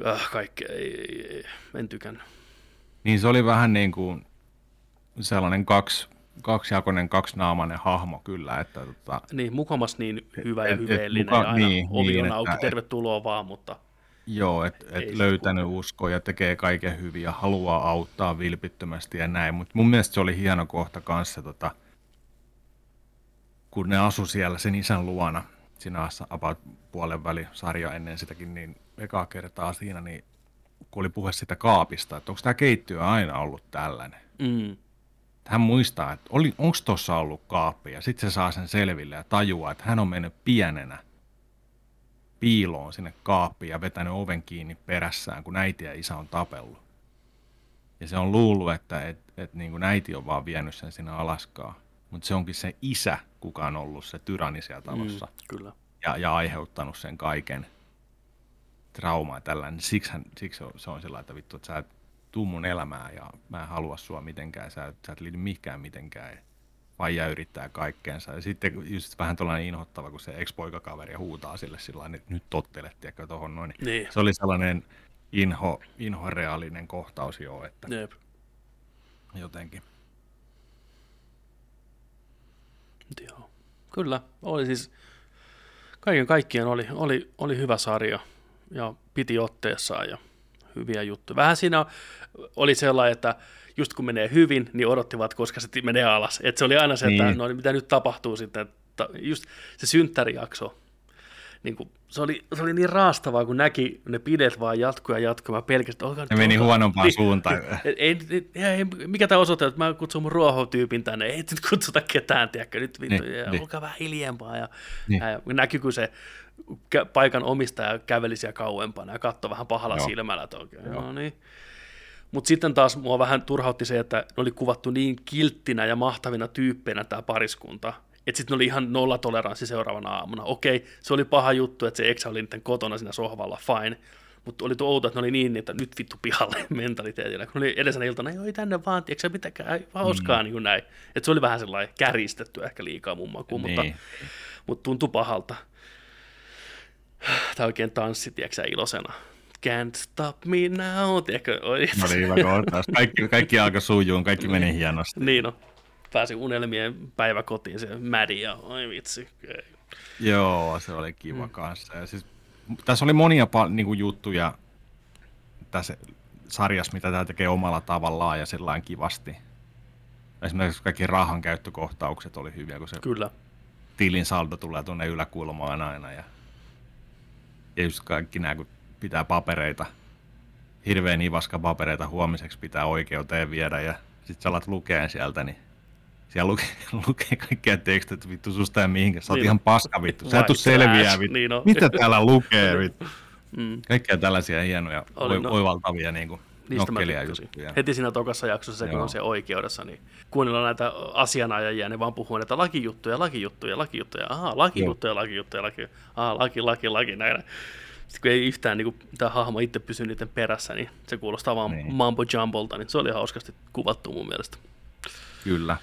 äh, kaikkea, ei, ei, ei, en tykännyt. Niin se oli vähän niin kuin sellainen kaksi, kaksijakoinen, kaksinaamainen hahmo kyllä. Että, tota, niin, mukamas niin hyvä ja hyveellinen muka, ja aina niin, ovi niin, on auki, että, tervetuloa vaan, mutta Joo, että et löytänyt uskoa ja tekee kaiken hyvin ja haluaa auttaa vilpittömästi ja näin. Mutta mun mielestä se oli hieno kohta kanssa, tota, kun ne asu siellä sen isän luona, siinä about puolen väli sarja ennen sitäkin, niin ekaa kertaa siinä, niin kun oli puhe sitä kaapista, että onko tämä keittiö aina ollut tällainen. Mm. Hän muistaa, että onko tuossa ollut kaappi, ja sitten se saa sen selville ja tajuaa, että hän on mennyt pienenä piiloon sinne kaappiin ja vetänyt oven kiinni perässään, kun äiti ja isä on tapellut. Ja se on luullut, että et, et niin kuin äiti on vaan vienyt sen sinne Alaskaan. Mutta se onkin se isä, kuka on ollut se tyranni siellä talossa. Mm, kyllä. Ja, ja aiheuttanut sen kaiken traumaa tällä. Siksi, hän, siksi se on sillä että vittu, että sä et tuu mun elämään ja mä en halua sua mitenkään. Sä, sä et liity mihinkään mitenkään faija yrittää kaikkeensa. Ja sitten just vähän tuollainen inhottava, kun se ex-poikakaveri huutaa sille sillä että nyt tottelet, tiedätkö, tuohon noin. Niin. Se oli sellainen inho, inhoreaalinen kohtaus jo, että Jep. jotenkin. Joo. Kyllä, oli siis, kaiken kaikkiaan oli, oli, oli hyvä sarja ja piti otteessaan ja hyviä juttuja. Vähän siinä oli sellainen, että just kun menee hyvin, niin odottivat, koska se menee alas. Et se oli aina se, että niin. no, mitä nyt tapahtuu sitten. Että just se synttärijakso, niin kuin, se, oli, se oli niin raastavaa, kun näki ne pidet vaan jatkuu ja jatkuu. Mä pelkästään, olkaa Ne meni olkaa, huonompaan niin, suuntaan. Ei, ei, ei, mikä tämä osoittaa, että mä kutsun mun ruohotyypin tänne, ei nyt kutsuta ketään, tiedäkö, nyt vittu, niin, ja, niin. olkaa vähän hiljempaa. Ja, niin. ja, näkyy, kun se paikan omistaja käveli siellä kauempana ja katsoi vähän pahalla Joo. silmällä, että oikein, no niin. Mutta sitten taas mua vähän turhautti se, että ne oli kuvattu niin kilttinä ja mahtavina tyyppeinä tämä pariskunta, että sitten ne oli ihan nollatoleranssi seuraavana aamuna. Okei, se oli paha juttu, että se eksä oli niiden kotona siinä sohvalla, fine. Mutta oli tuo outo, että ne oli niin, että nyt vittu pihalle mentaliteetillä. Kun oli edellisenä iltana, ei tänne vaan, tiedätkö mitäkään, hauskaa mm. niin kuin näin. Että se oli vähän sellainen käristetty ehkä liikaa mun makuun, niin. mutta, mutta tuntui pahalta. Tämä oikein tanssi, tiedätkö ilosena. Can't stop me now, tiedätkö? Oi. No niin, kaikki, kaikki alkoi sujuun, kaikki meni hienosti. Niin no, pääsi unelmien päiväkotiin se mädi ja oi vitsi. Okay. Joo, se oli kiva mm. kanssa. Ja siis, tässä oli monia niin kuin, juttuja tässä sarjassa, mitä tämä tekee omalla tavallaan ja sellainen kivasti. Esimerkiksi kaikki rahan käyttökohtaukset oli hyviä, kun se Kyllä. tilin saldo tulee tuonne yläkulmaan aina. Ja, ja just kaikki nämä, kun pitää papereita, hirveän ivaska papereita huomiseksi pitää oikeuteen viedä ja sitten sä alat lukeen sieltä, niin siellä lukee, lukee kaikkea tekstit, että vittu susta ja mihinkä, sä oot niin ihan paska vittu, sä et tuu selviää vittu, niin mitä täällä lukee vittu. Mm. Kaikkea tällaisia hienoja, Oli, no. oivaltavia niin kuin, Niistä nokkelia juttuja. Heti siinä tokassa jaksossa, se, kun on se oikeudessa, niin kuunnellaan näitä asianajajia, ne vaan puhuu näitä lakijuttuja, lakijuttuja, lakijuttuja, aha, lakijuttuja, lakijuttuja, laki, aha, laki, laki, laki, näin. Sitten kun ei yhtään niin tämä hahmo itse pysy niiden perässä, niin se kuulostaa vaan niin. mambo jumbolta, niin se oli hauskasti kuvattu mun mielestä. Kyllä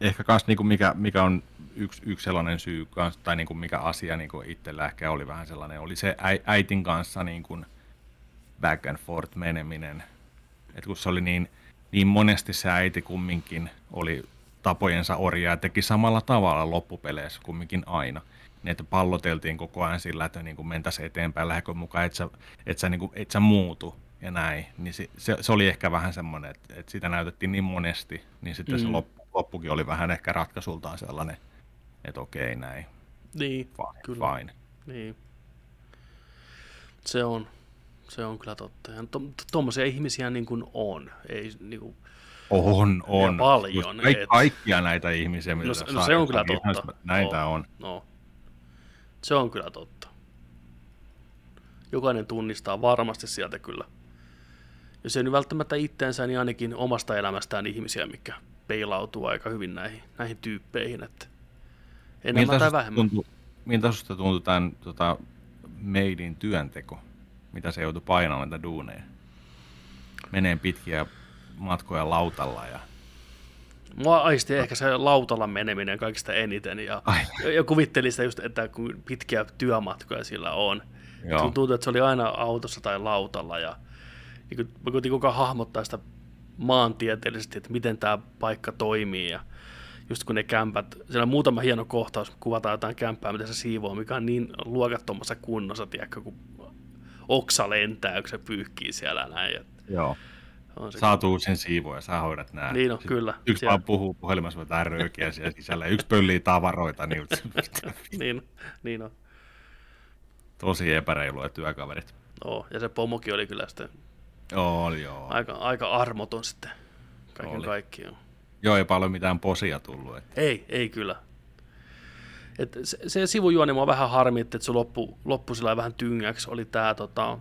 ehkä myös niin mikä, mikä on yksi, yksi sellainen syy, kans, tai niin kuin mikä asia niin kuin itsellä ehkä oli vähän sellainen, oli se äitin kanssa niin kuin back and forth meneminen. Et kun se oli niin, niin monesti se äiti kumminkin oli tapojensa orjaa ja teki samalla tavalla loppupeleissä kumminkin aina. Niin, että palloteltiin koko ajan sillä, että niin kuin mentäisiin eteenpäin, lähdekö mukaan, että sä, et sä, niin kuin, et sä muutu ja näin. Niin se, se, se, oli ehkä vähän semmoinen, että, että sitä näytettiin niin monesti, niin sitten mm. se loppu loppukin oli vähän ehkä ratkaisultaan sellainen, että okei näin. Niin, fine, kyllä. Fine. Niin. Se on, se on kyllä totta. Ja tuommoisia to, ihmisiä niin kuin on. Ei, niin kuin, on, on. paljon. Kaik, et... Kaikkia näitä ihmisiä, mitä no, no se on kyllä totta. Näitä no, on. No. Se on kyllä totta. Jokainen tunnistaa varmasti sieltä kyllä. Jos ei nyt välttämättä itteensä, niin ainakin omasta elämästään ihmisiä, mikä peilautuu aika hyvin näihin, näihin tyyppeihin, että enemmän miltä tai vähemmän. Tuntui, miltä sinusta tuntui tämän tota, Madein työnteko? Mitä se joutui painamaan näitä duuneja? Menee pitkiä matkoja lautalla ja Mua aisti ehkä se lautalla meneminen kaikista eniten ja, ja kuvittelin sitä just, että kun pitkiä työmatkoja sillä on. Joo. Tuntuu, että se oli aina autossa tai lautalla ja niin kuin, mä kukaan hahmottaa sitä maantieteellisesti, että miten tämä paikka toimii ja just kun ne kämpät, siellä on muutama hieno kohtaus, kuvataan jotain kämppää, mitä se siivoo, mikä on niin luokattomassa kunnossa, tiedätkö, kun oksa lentää, kun se pyyhkii siellä näin. Joo. On se Saat uusin siivoja, sä hoidat nämä. Niin on, kyllä. Yksi siellä... vaan puhuu puhelimessa jotain röökiä siellä sisällä, yksi pöllii tavaroita. Niin, niin, niin on. Tosi epäreilua työkaverit. Joo, ja se pomokin oli kyllä sitten oli joo. Aika, aika armoton sitten kaiken oli. kaikkiaan. Joo, ei paljon mitään posia tullut. Että. Ei, ei kyllä. Et se, se sivujuoni mua vähän harmitti, että se loppu, loppu sillä vähän tyngäksi. Oli tämä tota,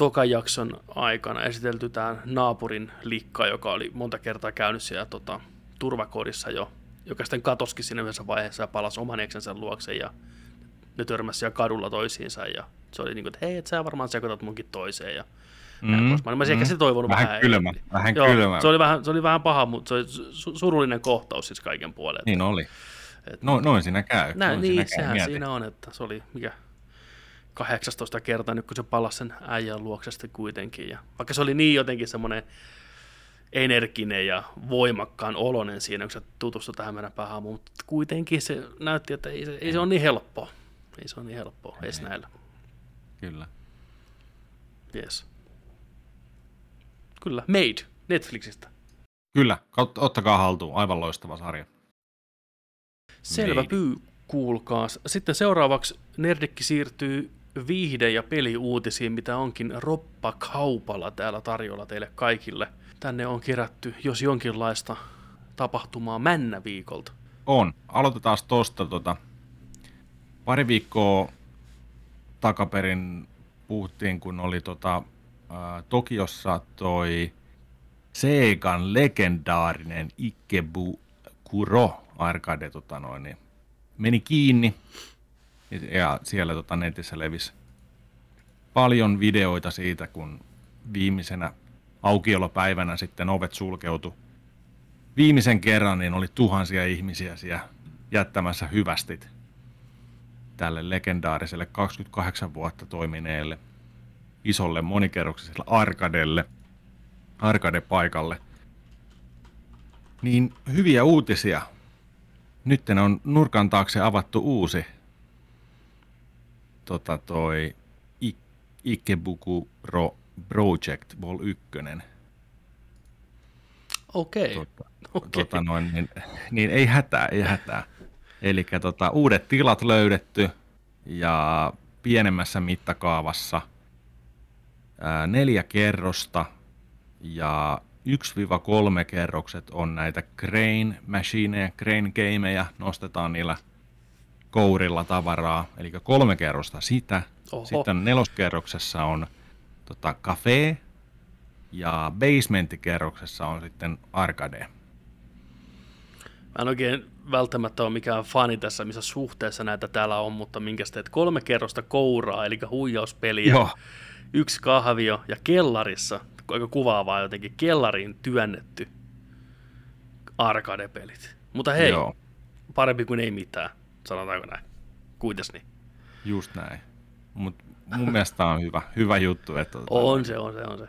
tokan jakson aikana esitelty tämä naapurin likka, joka oli monta kertaa käynyt siellä tota, turvakodissa jo, joka sitten katoskin siinä yhdessä vaiheessa ja palasi oman eksensä luokse ja ne törmäsi siellä kadulla toisiinsa ja se oli niin kuin, että hei, et sä varmaan sekoitat munkin toiseen ja Mm, mä olisin mm. ehkä toivonut vähän. Vähän kylmä, vähän Joo, kylmä. Se oli vähän, se oli vähän paha, mutta se oli surullinen kohtaus siis kaiken puolen. Niin oli. Et, no, noin siinä käy. Näin, noin niin, siinä sehän käy. siinä on, että se oli mikä 18 kertaa nyt, kun se palasi sen äijän luoksesta kuitenkin. Ja vaikka se oli niin jotenkin semmoinen energinen ja voimakkaan olonen siinä, kun se tutustui tähän meidän päähaamuun, mutta kuitenkin se näytti, että ei se, ei se ole niin helppoa. Ei se ole niin helppoa edes näillä. Kyllä. Yes. Kyllä, Made Netflixistä. Kyllä, ottakaa haltuun, aivan loistava sarja. Selvä pyy, kuulkaas. Sitten seuraavaksi Nerdikki siirtyy viihde- ja peliuutisiin, mitä onkin roppa kaupalla täällä tarjolla teille kaikille. Tänne on kerätty, jos jonkinlaista tapahtumaa männä viikolta. On. Aloitetaan tuosta. Tota, pari viikkoa takaperin puhuttiin, kun oli tota, ää, Tokiossa toi Seikan legendaarinen Ikebu Kuro arcade tota noin, niin meni kiinni ja siellä tota, netissä levisi paljon videoita siitä, kun viimeisenä aukiolopäivänä sitten ovet sulkeutu viimeisen kerran, niin oli tuhansia ihmisiä siellä jättämässä hyvästit tälle legendaariselle 28 vuotta toimineelle isolle monikerroksiselle arkadelle, arkadepaikalle. Niin hyviä uutisia. Nyt on nurkan taakse avattu uusi tota toi Ikebukuro Project Vol 1. Okei. Okay. Tota, okay. tota noin, niin, niin, ei hätää, ei hätää. Eli tota, uudet tilat löydetty ja pienemmässä mittakaavassa ää, neljä kerrosta ja 1-3 kerrokset on näitä crane machineja, crane gameja, nostetaan niillä kourilla tavaraa, eli kolme kerrosta sitä. Oho. Sitten neloskerroksessa on tota, cafe ja basementtikerroksessa on sitten arcade. Mä en oikein välttämättä ole mikään fani tässä, missä suhteessa näitä täällä on, mutta minkä teet kolme kerrosta kouraa, eli huijauspeliä, Joo. yksi kahvio ja kellarissa, aika kuvaavaa jotenkin, kellariin työnnetty arcade-pelit. Mutta hei, Joo. parempi kuin ei mitään, sanotaanko näin. Kuites niin. Just näin. Mutta mun mielestä on hyvä, hyvä juttu. Että on se, on se, on se.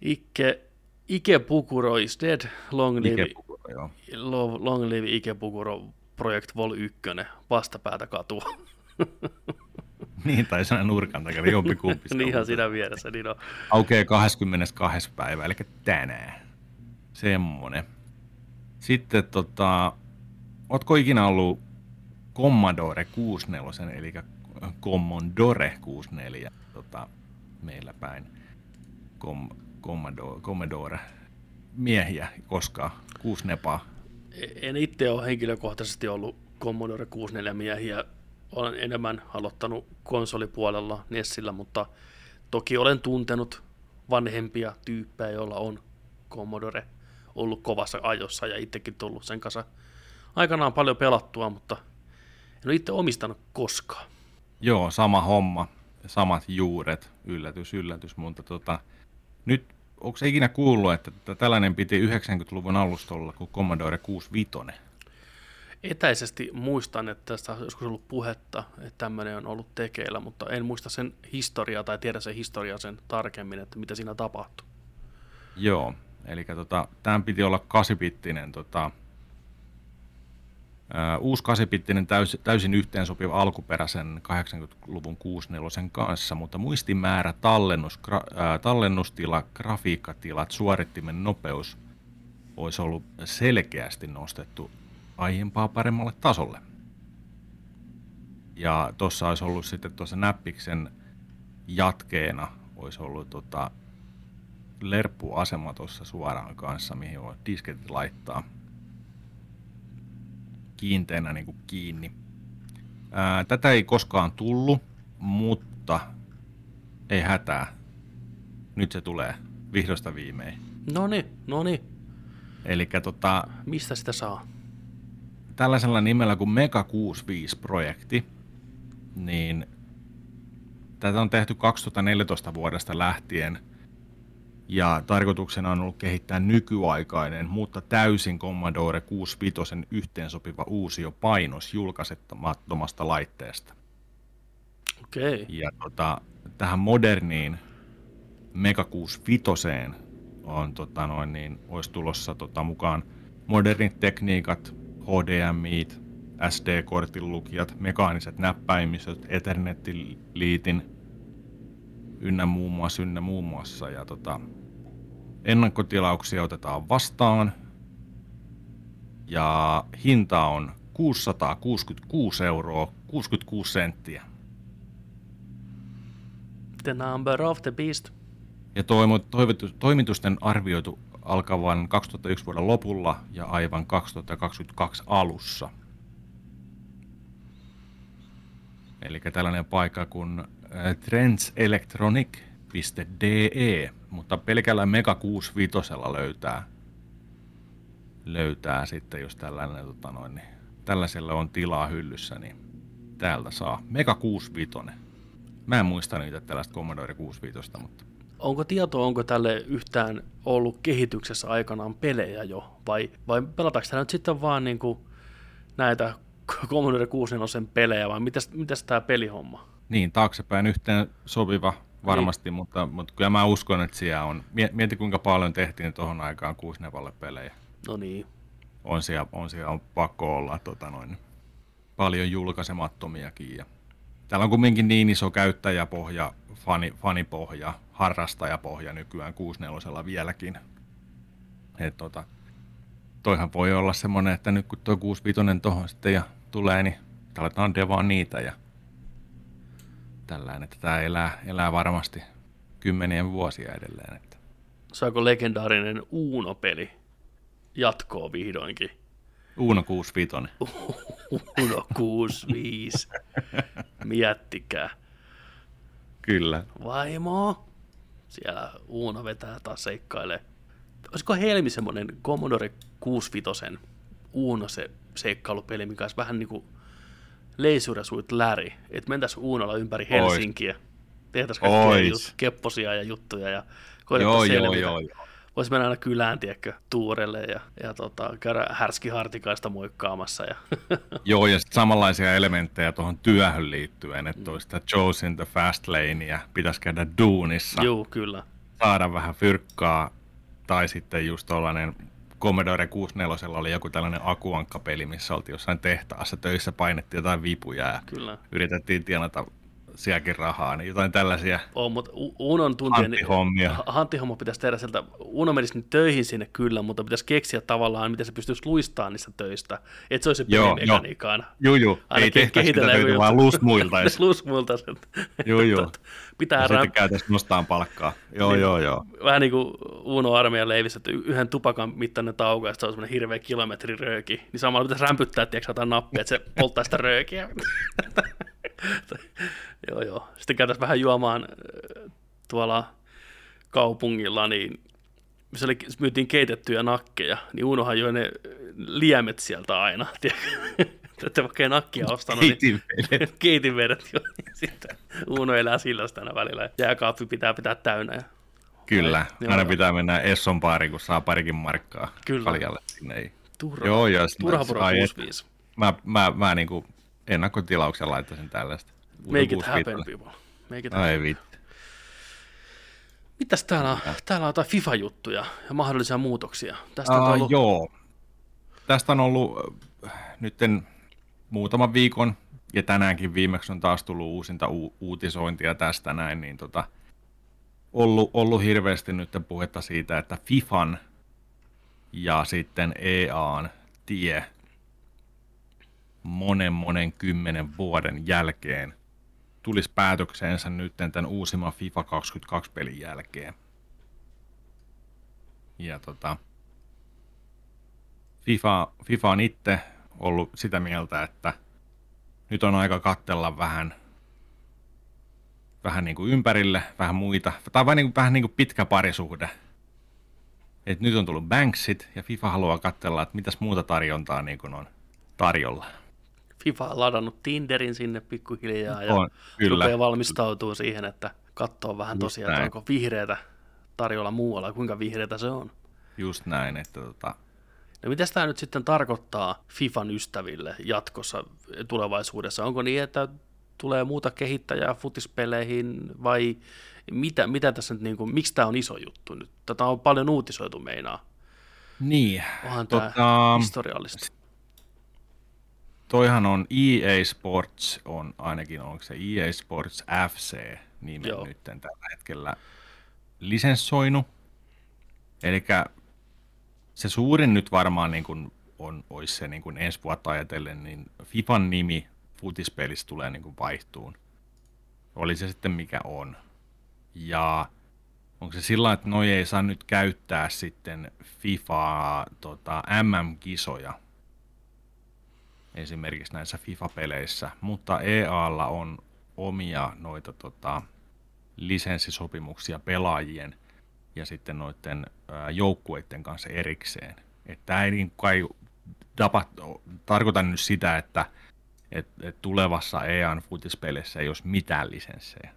Ikke, Ike Pukuro is dead, long live, Ike Pukuro, joo. long live Ike Pukuro Project Vol 1, vastapäätä katua. niin, tai sen nurkan takana, jompi kumpi. niin ihan siinä vieressä, niin on. Aukeaa 22. päivä, eli tänään. Semmonen. Sitten tota, ootko ikinä ollut Commodore 64, eli Commodore 64 tota, meillä päin. Com, Commodore, Commodore miehiä koskaan, kuusi nepaa. En itse ole henkilökohtaisesti ollut Commodore 64 miehiä. Olen enemmän aloittanut konsolipuolella Nessillä, mutta toki olen tuntenut vanhempia tyyppejä, joilla on Commodore ollut kovassa ajossa ja itsekin tullut sen kanssa aikanaan paljon pelattua, mutta en ole itse omistanut koskaan. Joo, sama homma, samat juuret, yllätys, yllätys, mutta tota, nyt onko se ikinä kuullut, että tällainen piti 90-luvun alusta olla kuin Commodore 65? Etäisesti muistan, että tästä on joskus ollut puhetta, että tämmöinen on ollut tekeillä, mutta en muista sen historiaa tai tiedä sen historiaa sen tarkemmin, että mitä siinä tapahtui. Joo, eli tota, tämän piti olla 8-bittinen tota, uusi kasipittinen täys, täysin yhteensopiva alkuperäisen 80-luvun 64 kanssa, mutta muistimäärä, tallennus, gra, uh, tallennustila, grafiikkatilat, suorittimen nopeus olisi ollut selkeästi nostettu aiempaa paremmalle tasolle. Ja tuossa olisi ollut sitten tuossa näppiksen jatkeena olisi ollut tota, lerppuasema tuossa suoraan kanssa, mihin voi disketit laittaa – kiinteänä niin kuin kiinni. Ää, tätä ei koskaan tullut, mutta ei hätää. Nyt se tulee vihdosta viimein. No niin, no niin. Eli tota... Mistä sitä saa? Tällaisella nimellä kuin Mega 65-projekti, niin tätä on tehty 2014 vuodesta lähtien – ja tarkoituksena on ollut kehittää nykyaikainen, mutta täysin Commodore 65 yhteensopiva uusio painos julkaisettamattomasta laitteesta. Okei. Okay. Ja tota, tähän moderniin Mega 65 on, tota noin, niin, olisi tulossa tota, mukaan modernit tekniikat, HDMI, SD-kortin lukijat, mekaaniset näppäimistöt, Ethernet-liitin, ynnä muun muassa, ynnä muun muassa. Ja tota, Ennakkotilauksia otetaan vastaan. Ja hinta on 666 euroa 66 senttiä. The number of the beast. Ja toimitusten arvioitu alkavan 2001 vuoden lopulla ja aivan 2022 alussa. Eli tällainen paikka kuin Trends Electronic .de, mutta pelkällä Mega 65 löytää, löytää sitten, jos tällainen, tota noin, niin, tällaisella on tilaa hyllyssä, niin täältä saa. Mega 65. Mä en muista niitä tällaista Commodore 65, mutta... Onko tietoa, onko tälle yhtään ollut kehityksessä aikanaan pelejä jo, vai, vai pelataanko tämä nyt sitten vaan niin kuin näitä Commodore 64 pelejä, vai mitäs, mitäs tämä pelihomma? Niin, taaksepäin yhteen sopiva varmasti, niin. mutta, mutta kyllä mä uskon, että siellä on. Mieti kuinka paljon tehtiin tuohon aikaan 64 pelejä. No niin. On siellä, on siellä on pakko olla tota noin, paljon julkaisemattomiakin. Ja täällä on kumminkin niin iso käyttäjäpohja, fani, fanipohja, harrastajapohja nykyään 64 vieläkin. Et tota, toihan voi olla semmoinen, että nyt kun tuo 65 tuohon sitten ja tulee, niin aletaan devaa niitä ja tällään, että tämä elää, elää varmasti kymmenien vuosia edelleen. Että. Saako legendaarinen Uuno-peli jatkoa vihdoinkin? Uuno 65. Uuno 65. Miettikää. Kyllä. Vaimo. Siellä Uuno vetää taas seikkailee. Olisiko Helmi semmoinen Commodore 65 Uuno se seikkailupeli, mikä olisi vähän niin kuin Leisure Suit Läri, että mentäisiin Uunolla ympäri Helsinkiä, kaikkia jut- kepposia ja juttuja ja koitettaisiin selvitä. Joo, joo, joo. Voisi mennä aina kylään, tiedätkö, tuurelle ja, ja tota, käydä härskihartikaista moikkaamassa. Ja... Joo, ja sitten samanlaisia elementtejä tuohon työhön liittyen, että mm. olisi sitä Joe's in the Fast Lane ja pitäisi käydä duunissa. Joo, kyllä. Saada vähän fyrkkaa, tai sitten just tuollainen Commodore 64 oli joku tällainen akuankkapeli, missä oltiin jossain tehtaassa töissä, painettiin jotain vipuja ja Kyllä. yritettiin tienata sielläkin rahaa, niin jotain tällaisia on, mutta Unon tuntien, hanttihommia. Hanttihomma pitäisi tehdä sieltä, Uno menisi nyt töihin sinne kyllä, mutta pitäisi keksiä tavallaan, miten se pystyisi luistamaan niistä töistä, että se olisi se pelimekaniikkaan. Joo, joo, ei tehtäisi sitä töitä, vaan lusmuilta. lusmuilta sen. Joo, joo. Pitää ja sitten käytäisiin nostaan palkkaa. Joo, niin, joo, joo. Vähän niin kuin Uno armeijan leivissä, että yhden tupakan mittainen tauko, ja se on semmoinen hirveä kilometri rööki, niin samalla pitäisi rämpyttää, tiedätkö, jotain nappia, että se polttaa sitä röökiä. joo, joo. Sitten käytäisiin vähän juomaan äh, tuolla kaupungilla, niin missä oli, myytiin keitettyjä nakkeja, niin Unohan joi ne liemet sieltä aina. Että vaikka ei nakkia ostanut, niin keitin vedet jo. Sitten Uno elää sillä aina välillä. Jääkaappi pitää pitää täynnä. Ja... Kyllä, Vai, aina joo. pitää mennä Esson baariin, kun saa parikin markkaa Kyllä. kaljalle. Sinne ei. Turha, joo, joo, turha puro 65. Mä, mä, mä niin kuin ennakkotilauksen laittaisin tällaista. Make it happen, people. Make it Ai vittu. Mitäs täällä on? Täällä on jotain FIFA-juttuja ja mahdollisia muutoksia. Tästä on ollut... Joo. Tästä on ollut äh, nytten muutaman viikon, ja tänäänkin viimeksi on taas tullut uusinta u- uutisointia tästä näin, niin tota, ollut, ollut hirveästi nyt puhetta siitä, että FIFAn ja sitten EAN tie monen monen kymmenen vuoden jälkeen tulisi päätökseensä nyt tämän uusimman FIFA 22 pelin jälkeen. Ja tota, FIFA, FIFA on itse ollut sitä mieltä, että nyt on aika kattella vähän, vähän niin kuin ympärille, vähän muita, tai vähän niin kuin, vähän niin kuin pitkä parisuhde. Et nyt on tullut Banksit ja FIFA haluaa katsella, että mitäs muuta tarjontaa niin kuin on tarjolla. FIFA on ladannut Tinderin sinne pikkuhiljaa ja on, kyllä. rupeaa valmistautuu siihen, että katsoo vähän Just tosiaan, näin. onko vihreätä tarjolla muualla, kuinka vihreätä se on. Just näin, että tota... No mitä tämä nyt sitten tarkoittaa FIFAn ystäville jatkossa tulevaisuudessa? Onko niin, että tulee muuta kehittäjää futispeleihin vai mitä, mitä tässä nyt, niin kuin, miksi tämä on iso juttu nyt? Tätä on paljon uutisoitu meinaa. Niin. Onhan tota, tämä historiallista toihan on EA Sports, on ainakin onko se EA Sports FC nimen Joo. nyt tällä hetkellä lisenssoinut. Eli se suurin nyt varmaan niin kuin on, olisi se niin kuin ensi vuotta ajatellen, niin FIFAn nimi futispelissä tulee niin kuin vaihtuun. Oli se sitten mikä on. Ja onko se sillä että noi ei saa nyt käyttää sitten FIFA tota, MM-kisoja esimerkiksi näissä FIFA-peleissä, mutta EAlla on omia noita tota, lisenssisopimuksia pelaajien ja sitten noiden joukkueiden kanssa erikseen. Tämä ei niin kai tapa, tarkoita nyt sitä, että et, et tulevassa EAN futispeleissä ei olisi mitään lisenssejä.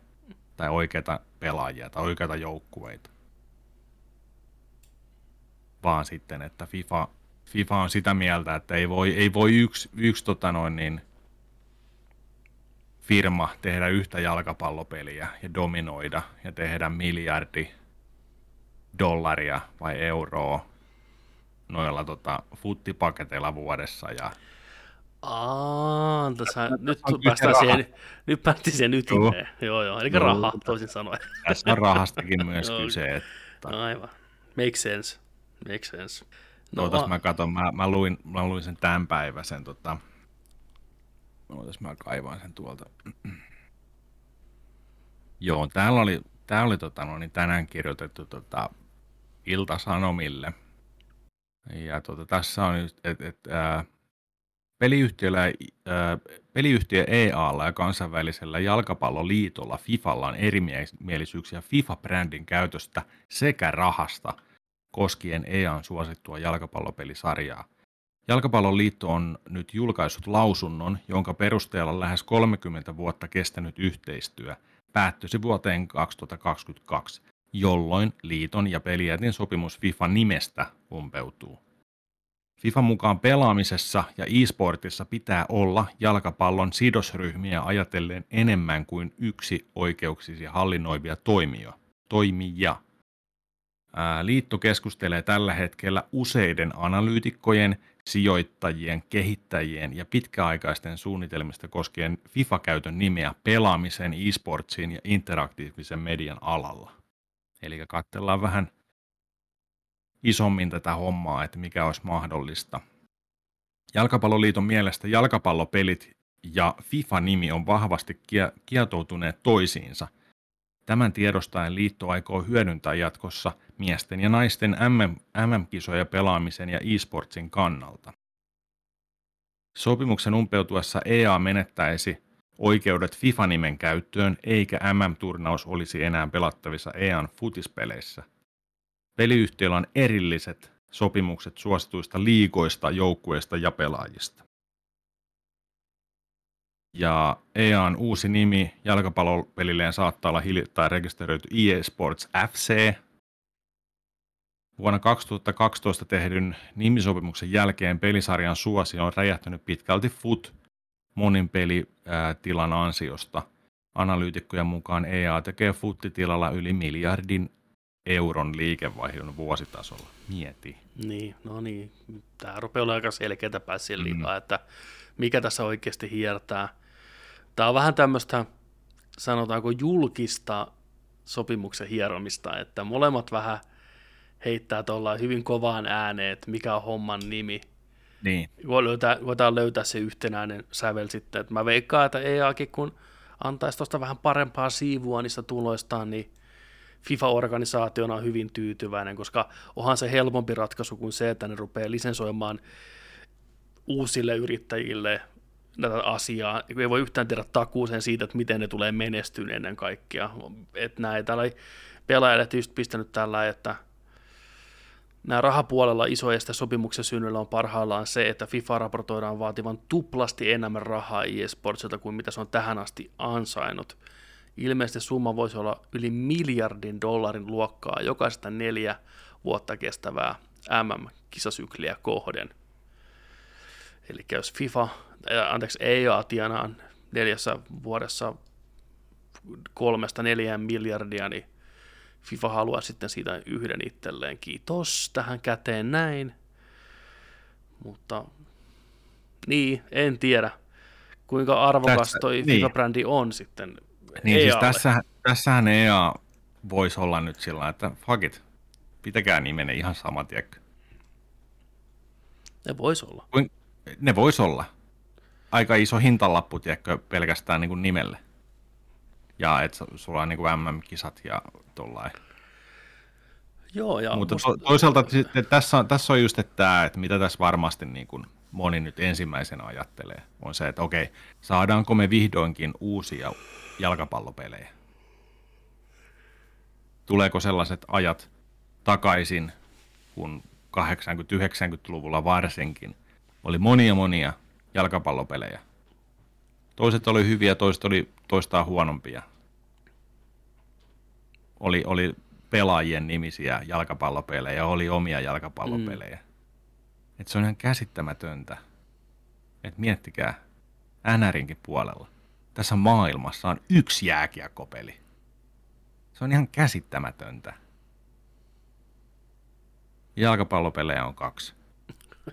tai oikeita pelaajia tai oikeita joukkueita. Vaan sitten, että FIFA, FIFA on sitä mieltä, että ei voi, ei voi yksi, yksi tota noin niin, firma tehdä yhtä jalkapallopeliä ja dominoida ja tehdä miljardi dollaria vai euroa noilla tota, futtipaketeilla vuodessa ja Aa, tässä, nyt, päästään siihen, nyt päästi siihen ytimeen. Joo, joo, eli joo, raha toisin sanoen. Tässä on rahastakin myös kyse. Että... Aivan. Make sense. Make sense. No, Ootas, mä katson, mä, mä, luin, mä luin sen tämän päiväisen, tota... Ootas, mä kaivan sen tuolta. Joo, täällä oli, tää oli tota, no, niin tänään kirjoitettu tota, Ilta-Sanomille. Ja tota, tässä on, että et, äh, Peliyhtiöllä, äh, peliyhtiö EAlla ja kansainvälisellä jalkapalloliitolla FIFalla on erimielisyyksiä FIFA-brändin käytöstä sekä rahasta koskien EAN suosittua jalkapallopelisarjaa. Jalkapallon liitto on nyt julkaissut lausunnon, jonka perusteella lähes 30 vuotta kestänyt yhteistyö päättyisi vuoteen 2022, jolloin liiton ja pelijätin sopimus FIFA nimestä umpeutuu. FIFAn mukaan pelaamisessa ja e-sportissa pitää olla jalkapallon sidosryhmiä ajatellen enemmän kuin yksi oikeuksisia hallinnoivia toimia. toimija. Liitto keskustelee tällä hetkellä useiden analyytikkojen, sijoittajien, kehittäjien ja pitkäaikaisten suunnitelmista koskien FIFA-käytön nimeä pelaamisen, e-sportsin ja interaktiivisen median alalla. Eli katsellaan vähän isommin tätä hommaa, että mikä olisi mahdollista. Jalkapalloliiton mielestä jalkapallopelit ja FIFA-nimi on vahvasti kietoutuneet toisiinsa. Tämän tiedostaen liitto aikoo hyödyntää jatkossa miesten ja naisten MM-kisoja pelaamisen ja e-sportsin kannalta. Sopimuksen umpeutuessa EA menettäisi oikeudet FIFA-nimen käyttöön, eikä MM-turnaus olisi enää pelattavissa EAN futispeleissä. Peliyhtiöllä on erilliset sopimukset suosituista liikoista, joukkueista ja pelaajista. Ja EAN uusi nimi jalkapallopelilleen saattaa olla hiljattain rekisteröity EA Sports FC. Vuonna 2012 tehdyn nimisopimuksen jälkeen pelisarjan suosio on räjähtänyt pitkälti FUT monin pelitilan ansiosta. Analyytikkojen mukaan EA tekee FUT-tilalla yli miljardin euron liikevaihdon vuositasolla. Mieti. Niin, no niin. Tämä rupeaa olemaan aika selkeätä päässä mm. että mikä tässä oikeasti hiertää. Tämä on vähän tämmöistä, sanotaanko julkista sopimuksen hieromista, että molemmat vähän heittää tuolla hyvin kovaan ääneen, että mikä on homman nimi. Niin. Voi löytää, voidaan löytää se yhtenäinen sävel sitten. Että mä veikkaan, että EAkin kun antaisi tuosta vähän parempaa siivua niistä tuloistaan, niin FIFA-organisaationa on hyvin tyytyväinen, koska onhan se helpompi ratkaisu kuin se, että ne rupeaa lisensoimaan uusille yrittäjille tätä asiaa. Ei voi yhtään tehdä takuuseen siitä, että miten ne tulee menestyyn ennen kaikkea. Että näin, täällä pelaajat just pistänyt tällä, että nämä rahapuolella isoista sopimuksen synnyllä on parhaillaan se, että FIFA raportoidaan vaativan tuplasti enemmän rahaa eSportsilta kuin mitä se on tähän asti ansainnut. Ilmeisesti summa voisi olla yli miljardin dollarin luokkaa jokaista neljä vuotta kestävää MM-kisasykliä kohden. Eli jos FIFA, anteeksi, EA tienaa neljässä vuodessa kolmesta neljään miljardia, niin FIFA haluaa sitten siitä yhden itselleen. Kiitos tähän käteen näin. Mutta niin, en tiedä kuinka arvokas Tässä, toi niin. FIFA-brändi on sitten niin EAlle. siis tässä, tässähän EA voisi olla nyt sillä että fuck it, pitäkää nimenne ihan sama, tiedäkö? Ne vois olla. Kuin, ne vois olla. Aika iso hintalappu, tiedätkö, pelkästään niin kuin nimelle. Ja että sulla on niin kuin MM-kisat ja tollain. Joo, ja Mutta musta... to, toisaalta sitten tässä on, tässä on just että, tämä, että mitä tässä varmasti niin kuin moni nyt ensimmäisenä ajattelee, on se, että okei, saadaanko me vihdoinkin uusia jalkapallopelejä? Tuleeko sellaiset ajat takaisin, kun 80-90-luvulla varsinkin oli monia monia jalkapallopelejä. Toiset oli hyviä, toiset oli toistaan huonompia. oli, oli pelaajien nimisiä jalkapallopelejä, oli omia jalkapallopelejä. Mm. Et se on ihan käsittämätöntä. Et miettikää, NRinkin puolella. Tässä maailmassa on yksi jääkiekkopeli. Se on ihan käsittämätöntä. Jalkapallopelejä on kaksi.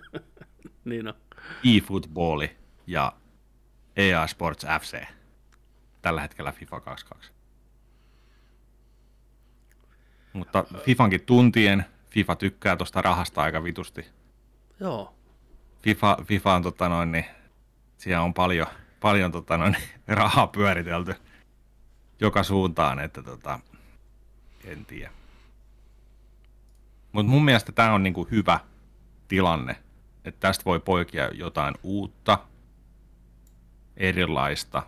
niin on. E-footballi ja EA Sports FC. Tällä hetkellä FIFA 22. Mutta FIFankin tuntien, FIFA tykkää tuosta rahasta aika vitusti. Joo. FIFA, FIFA on tota noin, niin siellä on paljon, paljon tota noin, rahaa pyöritelty joka suuntaan, että tota, en tiedä. Mutta mun mielestä tämä on niinku hyvä tilanne, että tästä voi poikia jotain uutta, erilaista.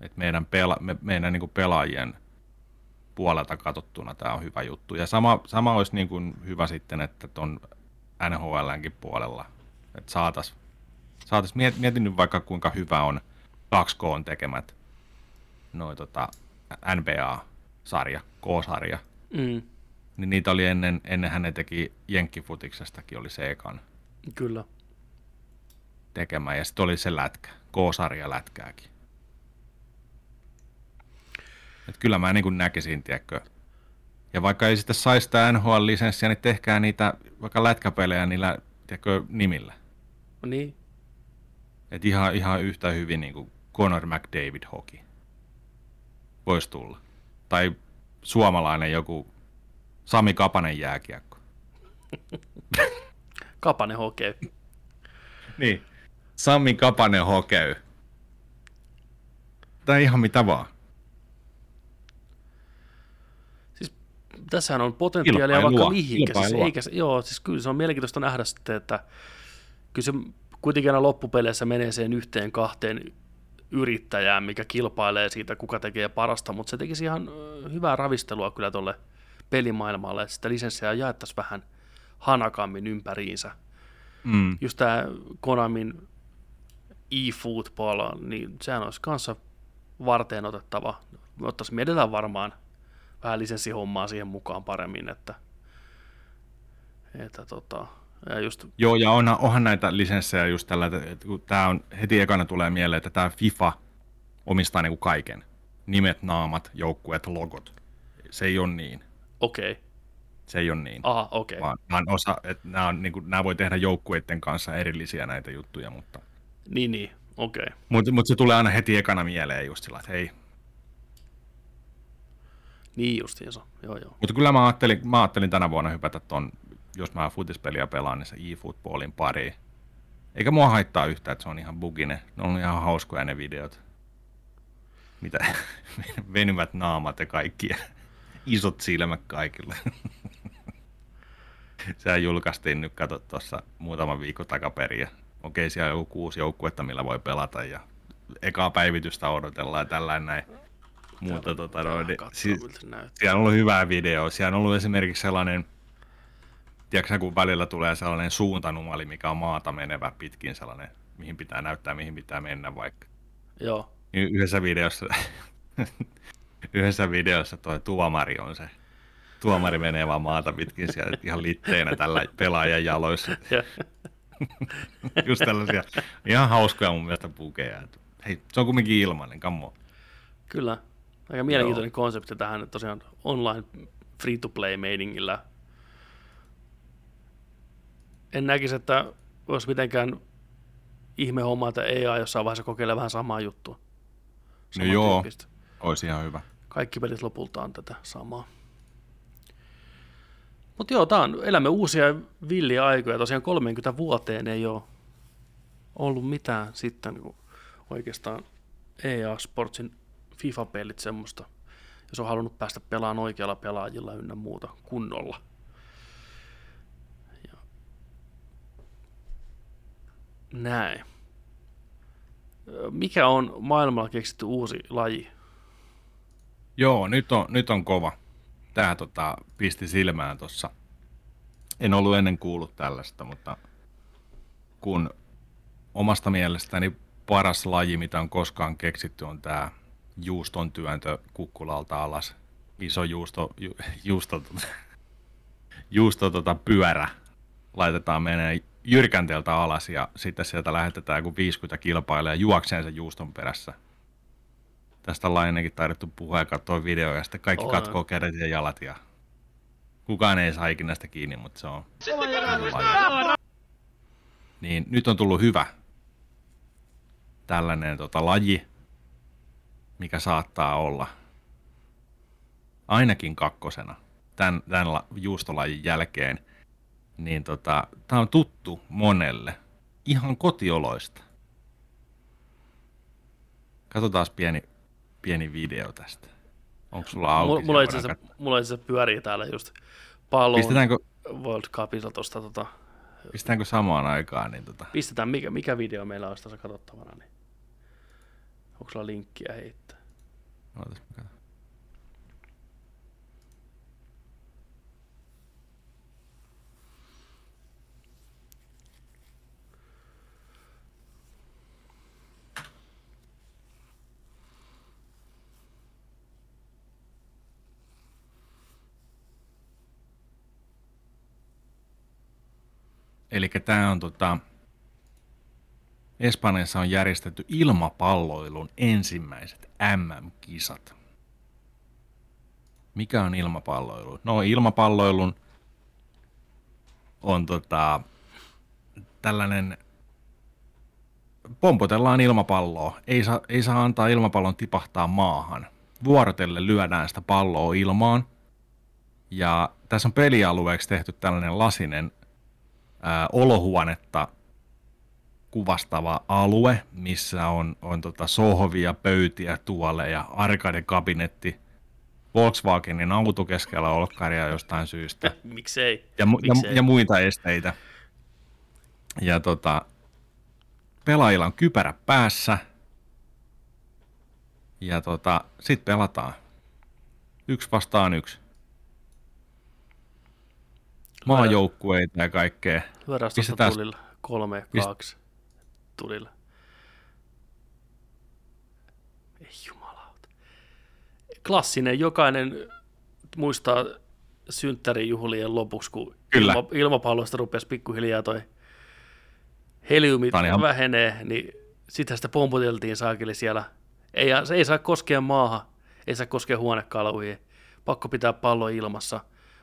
Et meidän, pela, me, meidän niinku pelaajien puolelta katsottuna tämä on hyvä juttu. Ja sama, sama olisi niinku hyvä sitten, että tuon NHLnkin puolella, että saataisiin saatais, mietin nyt vaikka kuinka hyvä on 2K tekemät noin tota, NBA-sarja, K-sarja. Mm. Niin niitä oli ennen, ennen hän teki Jenkkifutiksestakin oli se ekan. Kyllä. Tekemään. Ja sitten oli se lätkä, K-sarja lätkääkin. Et kyllä mä niin kuin näkisin, tiedätkö. Ja vaikka ei sitten saisi sitä NHL-lisenssiä, niin tehkää niitä vaikka lätkäpelejä niillä tiedätkö, nimillä. No niin. Et ihan, ihan yhtä hyvin niin kuin Conor McDavid hoki. Voisi tulla. Tai suomalainen joku Sami Kapanen jääkiekko. Kapanen hokee. niin. Sami Kapanen hokee. Tai ihan mitä vaan. Siis tässähän on potentiaalia Kilpailua. vaikka mihinkä. Siis, eikä, joo, siis kyllä se on mielenkiintoista nähdä sitten, että kyllä se kuitenkin aina loppupeleissä menee sen yhteen kahteen yrittäjään, mikä kilpailee siitä, kuka tekee parasta, mutta se tekisi ihan hyvää ravistelua kyllä tuolle pelimaailmalle, että sitä lisenssiä jaettaisiin vähän hanakammin ympäriinsä. Mm. Just tämä Konamin e-football, niin sehän olisi kanssa varteen otettava. Ottaisiin mietitään varmaan vähän lisenssihommaa siihen mukaan paremmin, että, että tota, ja just... Joo, ja onhan, onhan näitä lisenssejä just tällä, että kun tämä on, heti ekana tulee mieleen, että tämä FIFA omistaa niinku kaiken. Nimet, naamat, joukkueet, logot. Se ei ole niin. Okei. Okay. Se ei ole niin. Aha, okei. Okay. Vaan, osa, että nämä, on, niin kuin, nämä voi tehdä joukkueiden kanssa erillisiä näitä juttuja, mutta... Niin, niin, okei. Okay. Mutta mut se tulee aina heti ekana mieleen just sillä, että hei. Niin justiinsa, joo joo. Mutta kyllä mä ajattelin, mä ajattelin tänä vuonna hypätä ton, jos mä futispeliä pelaan, niin se e-footballin pari. Eikä mua haittaa yhtään, että se on ihan buginen. Ne on ihan hauskoja ne videot. Mitä venyvät naamat ja kaikki isot silmät kaikille. Sehän julkaistiin nyt, kato tuossa muutaman viikon takaperin. Okei, siellä on joku kuusi joukkuetta, millä voi pelata ja ekaa päivitystä odotellaan ja tällainen näin. Mutta tota, no, si- siellä on ollut hyvää video. Siellä on ollut esimerkiksi sellainen, tiedätkö kun välillä tulee sellainen suuntanumali, mikä on maata menevä pitkin sellainen, mihin pitää näyttää, mihin pitää mennä vaikka. Joo. Niin yhdessä videossa yhdessä videossa tuo tuomari on se. Tuomari menee vaan maata pitkin siellä ihan litteenä tällä pelaajan jaloissa. Just tällaisia ihan hauskoja mun mielestä pukeja. Hei, se on kumminkin ilmainen, kammo. Kyllä. Aika mielenkiintoinen Joo. konsepti tähän, että tosiaan online free-to-play meiningillä. En näkisi, että olisi mitenkään ihme homma, että AI jossain vaiheessa kokeilee vähän samaa juttua. no joo, olisi ihan hyvä kaikki pelit lopulta on tätä samaa. Mutta joo, tää on, elämme uusia villiä aikoja. Tosiaan 30 vuoteen ei ole ollut mitään sitten kun oikeastaan EA Sportsin FIFA-pelit semmoista, jos on halunnut päästä pelaamaan oikealla pelaajilla ynnä muuta kunnolla. Ja näin. Mikä on maailmalla keksitty uusi laji? Joo, nyt on, nyt on kova. Tämä tota, pisti silmään tuossa. En ollut ennen kuullut tällaista, mutta kun omasta mielestäni paras laji, mitä on koskaan keksitty, on tämä juuston työntö kukkulalta alas iso juusto, ju, juusto, juusto tota, pyörä laitetaan menee jyrkänteeltä alas ja sitten sieltä lähetetään joku 50 kilpailijaa juokseen sen juuston perässä. Tästä ollaan ennenkin taidettu puhua ja katsoa videoja ja sitten kaikki Olen. katkoo kädet ja jalat ja kukaan ei saa ikinä sitä kiinni, mutta se on... Niin nyt on tullut hyvä tällainen tota, laji, mikä saattaa olla ainakin kakkosena tämän, tämän juustolajin jälkeen, niin tota, tämä on tuttu monelle ihan kotioloista. Katsotaan pieni, pieni video tästä. Onko sulla auki? Mulla, itse asiassa, mulla itse asiassa pyörii täällä just pallon Pistetäänkö... World Cupilta tuosta. Tota... Pistetäänkö samaan aikaan? Niin tota... Pistetään, mikä, mikä video meillä olisi tässä katsottavana. Niin... Onko sulla linkkiä heittää? Ootas, mä Eli tämä on tota, Espanjassa on järjestetty ilmapalloilun ensimmäiset MM-kisat. Mikä on ilmapalloilu? No ilmapalloilun on tota, tällainen, pompotellaan ilmapalloa. Ei saa, ei saa antaa ilmapallon tipahtaa maahan. Vuorotelle lyödään sitä palloa ilmaan. Ja tässä on pelialueeksi tehty tällainen lasinen ää, olohuonetta kuvastava alue, missä on, on tota sohvia, pöytiä, tuoleja, arcade-kabinetti, Volkswagenin auto keskellä olkkaria jostain syystä. Miksei? Ja, Miksei? ja, ja muita esteitä. Ja tota, pelaajilla on kypärä päässä. Ja tota, sitten pelataan. Yksi vastaan yksi maajoukkueita ja kaikkea. Lyödään tulilla. Kolme, kaksi tulilla. Ei jumalauta. Klassinen, jokainen muistaa synttärijuhlien lopuksi, kun Kyllä. Ilma, ilmapallosta rupesi pikkuhiljaa toi heliumit ihan... vähenee, niin sitä sitä pomputeltiin saakeli siellä. Ei, se ei saa koskea maahan, ei saa koskea huonekaluihin. Pakko pitää pallo ilmassa,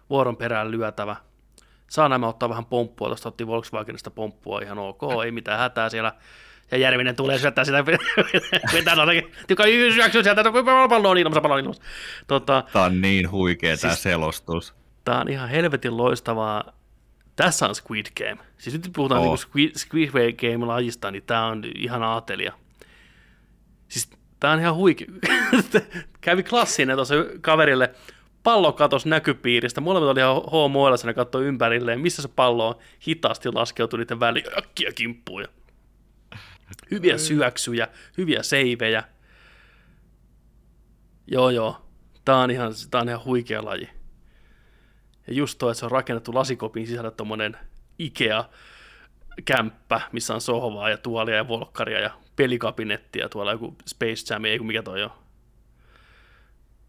vuoron perään lyötävä – saa nämä ottaa vähän pomppua, tuosta otti Volkswagenista pomppua ihan ok, ei mitään hätää siellä. Ja Järvinen tulee syöttää sitä, vetää noitakin, joka syöksyy sieltä, pallo on ilmassa, pallo on ilmassa. Tota, tämä on niin huikea siis, tämä selostus. Tämä on ihan helvetin loistavaa. Tässä on Squid Game. Siis nyt puhutaan oh. niin Squid, Squid Game-lajista, niin tämä on ihan aatelia. Siis tämä on ihan huikea. Kävi klassinen tuossa kaverille pallo katosi näkypiiristä. Molemmat oli ihan hoomoilla, ne katsoi ympärilleen, missä se pallo on. Hitaasti laskeutui niiden väliin, äkkiä kimppuja. Hyviä syöksyjä, hyviä seivejä. Joo, joo. Tää on ihan, tää on ihan huikea laji. Ja just toi, että se on rakennettu lasikopin sisällä tommonen Ikea-kämppä, missä on sohvaa ja tuolia ja volkkaria ja pelikabinettia tuolla joku Space Jam, ei kun mikä toi on.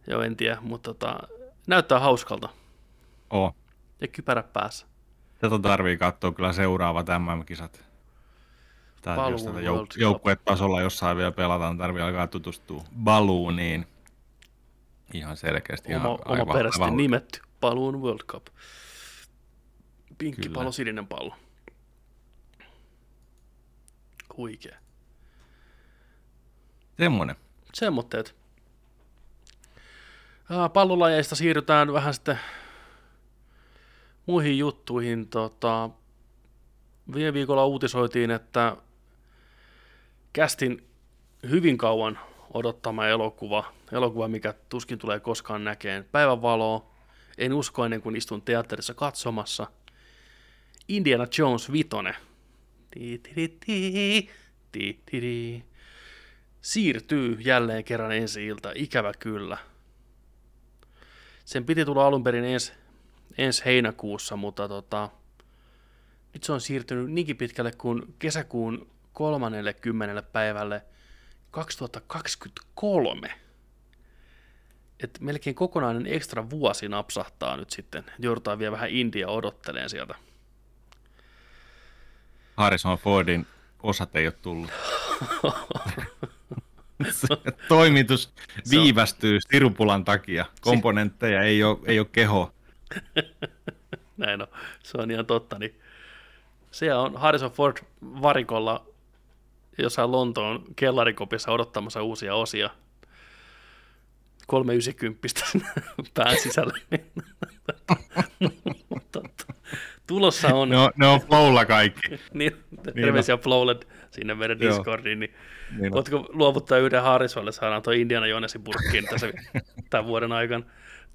Joo, en tiedä, mutta tota, Näyttää hauskalta. Oo. Ja kypärä päässä. Tätä tarvii katsoa kyllä seuraavat MM-kisat. Tai jos tätä jouk- joukkuetasolla jossain vielä pelataan, tarvii alkaa tutustua Ballooniin. Ihan selkeästi. Oma, ihan oma perästi nimetty. Balloon World Cup. Pinkki Kyllä. pallo, sininen pallo. Huikea. Semmonen. Semmoitteet pallolajeista siirrytään vähän sitten muihin juttuihin. Tota, viime viikolla uutisoitiin, että kästin hyvin kauan odottama elokuva, elokuva, mikä tuskin tulee koskaan näkeen päivänvaloa. En usko ennen kuin istun teatterissa katsomassa. Indiana Jones Vitone. Siirtyy jälleen kerran ensi ilta, ikävä kyllä – sen piti tulla alun perin ensi, ensi heinäkuussa, mutta tota, nyt se on siirtynyt niinkin pitkälle kuin kesäkuun 30. päivälle 2023. että melkein kokonainen ekstra vuosi napsahtaa nyt sitten. Joudutaan vielä vähän India odotteleen sieltä. Harrison Fordin osat ei ole tullut. Toimitus viivästyy Sirupulan takia. Komponentteja ei ole, ei ole keho. Näin on, se on ihan totta. Niin se on Harrison Ford varikolla jossain Lontoon kellarikopissa odottamassa uusia osia. 390 pään sisällä. Tulossa on... Ne on, ne on Flowlla kaikki. niin, terveisiä niin Flowlle sinne meidän Discordiin. Niin niin Oletko luovuttaa yhden Harrisolle, saadaan tuo Indiana Jonesin purkkiin tässä tämän vuoden aikana.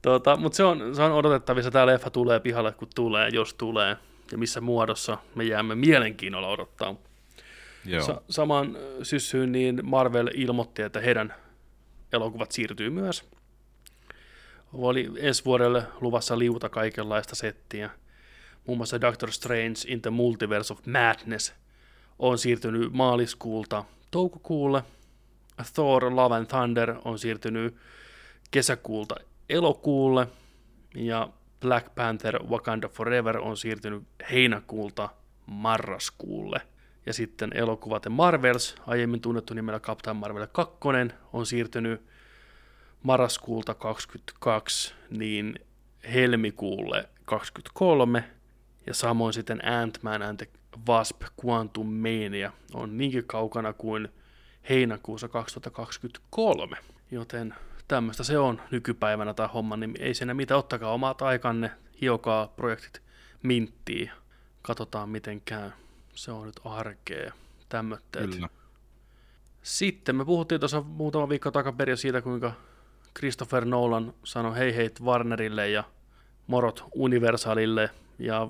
Tuota, Mutta se on, se on odotettavissa, tämä leffa tulee pihalle, kun tulee, jos tulee, ja missä muodossa me jäämme mielenkiinnolla odottaa. Joo. Sa- saman syssyyn niin Marvel ilmoitti, että heidän elokuvat siirtyy myös. Oli ensi vuodelle luvassa liuta kaikenlaista settiä. Muun muassa Doctor Strange in the Multiverse of Madness on siirtynyt maaliskuulta toukokuulle. Thor Love and Thunder on siirtynyt kesäkuulta elokuulle. Ja Black Panther Wakanda Forever on siirtynyt heinäkuulta marraskuulle. Ja sitten elokuvat The Marvels, aiemmin tunnettu nimellä Captain Marvel 2, on siirtynyt marraskuulta 22 niin helmikuulle 23 ja samoin sitten Ant-Man and the Wasp Quantum Mania on niinkin kaukana kuin heinäkuussa 2023, joten tämmöistä se on nykypäivänä tämä homma, niin ei siinä mitä, ottakaa omat aikanne, hiokaa projektit minttiin, katsotaan miten käy. Se on nyt arkea, tämmötteet. Kyllä. Sitten me puhuttiin tuossa muutama viikko takaperin siitä, kuinka Christopher Nolan sanoi hei hei Warnerille ja morot Universalille ja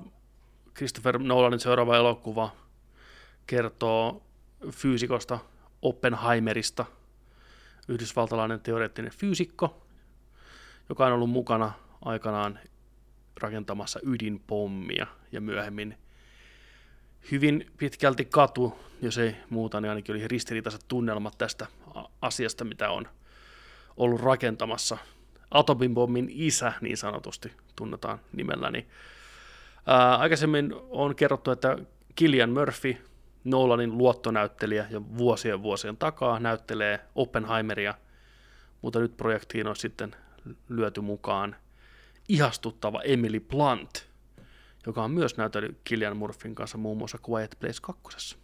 Christopher Nolanin seuraava elokuva kertoo fyysikosta Oppenheimerista, yhdysvaltalainen teoreettinen fyysikko, joka on ollut mukana aikanaan rakentamassa ydinpommia ja myöhemmin hyvin pitkälti katu, jos ei muuta, niin ainakin oli ristiriitaiset tunnelmat tästä asiasta, mitä on ollut rakentamassa. Atomimpommin isä niin sanotusti tunnetaan nimellä, niin Ää, aikaisemmin on kerrottu, että Killian Murphy, Nolanin luottonäyttelijä jo vuosien vuosien takaa, näyttelee Oppenheimeria, mutta nyt projektiin on sitten lyöty mukaan ihastuttava Emily Blunt, joka on myös näytellyt Killian Murphyn kanssa muun muassa Quiet Place 2.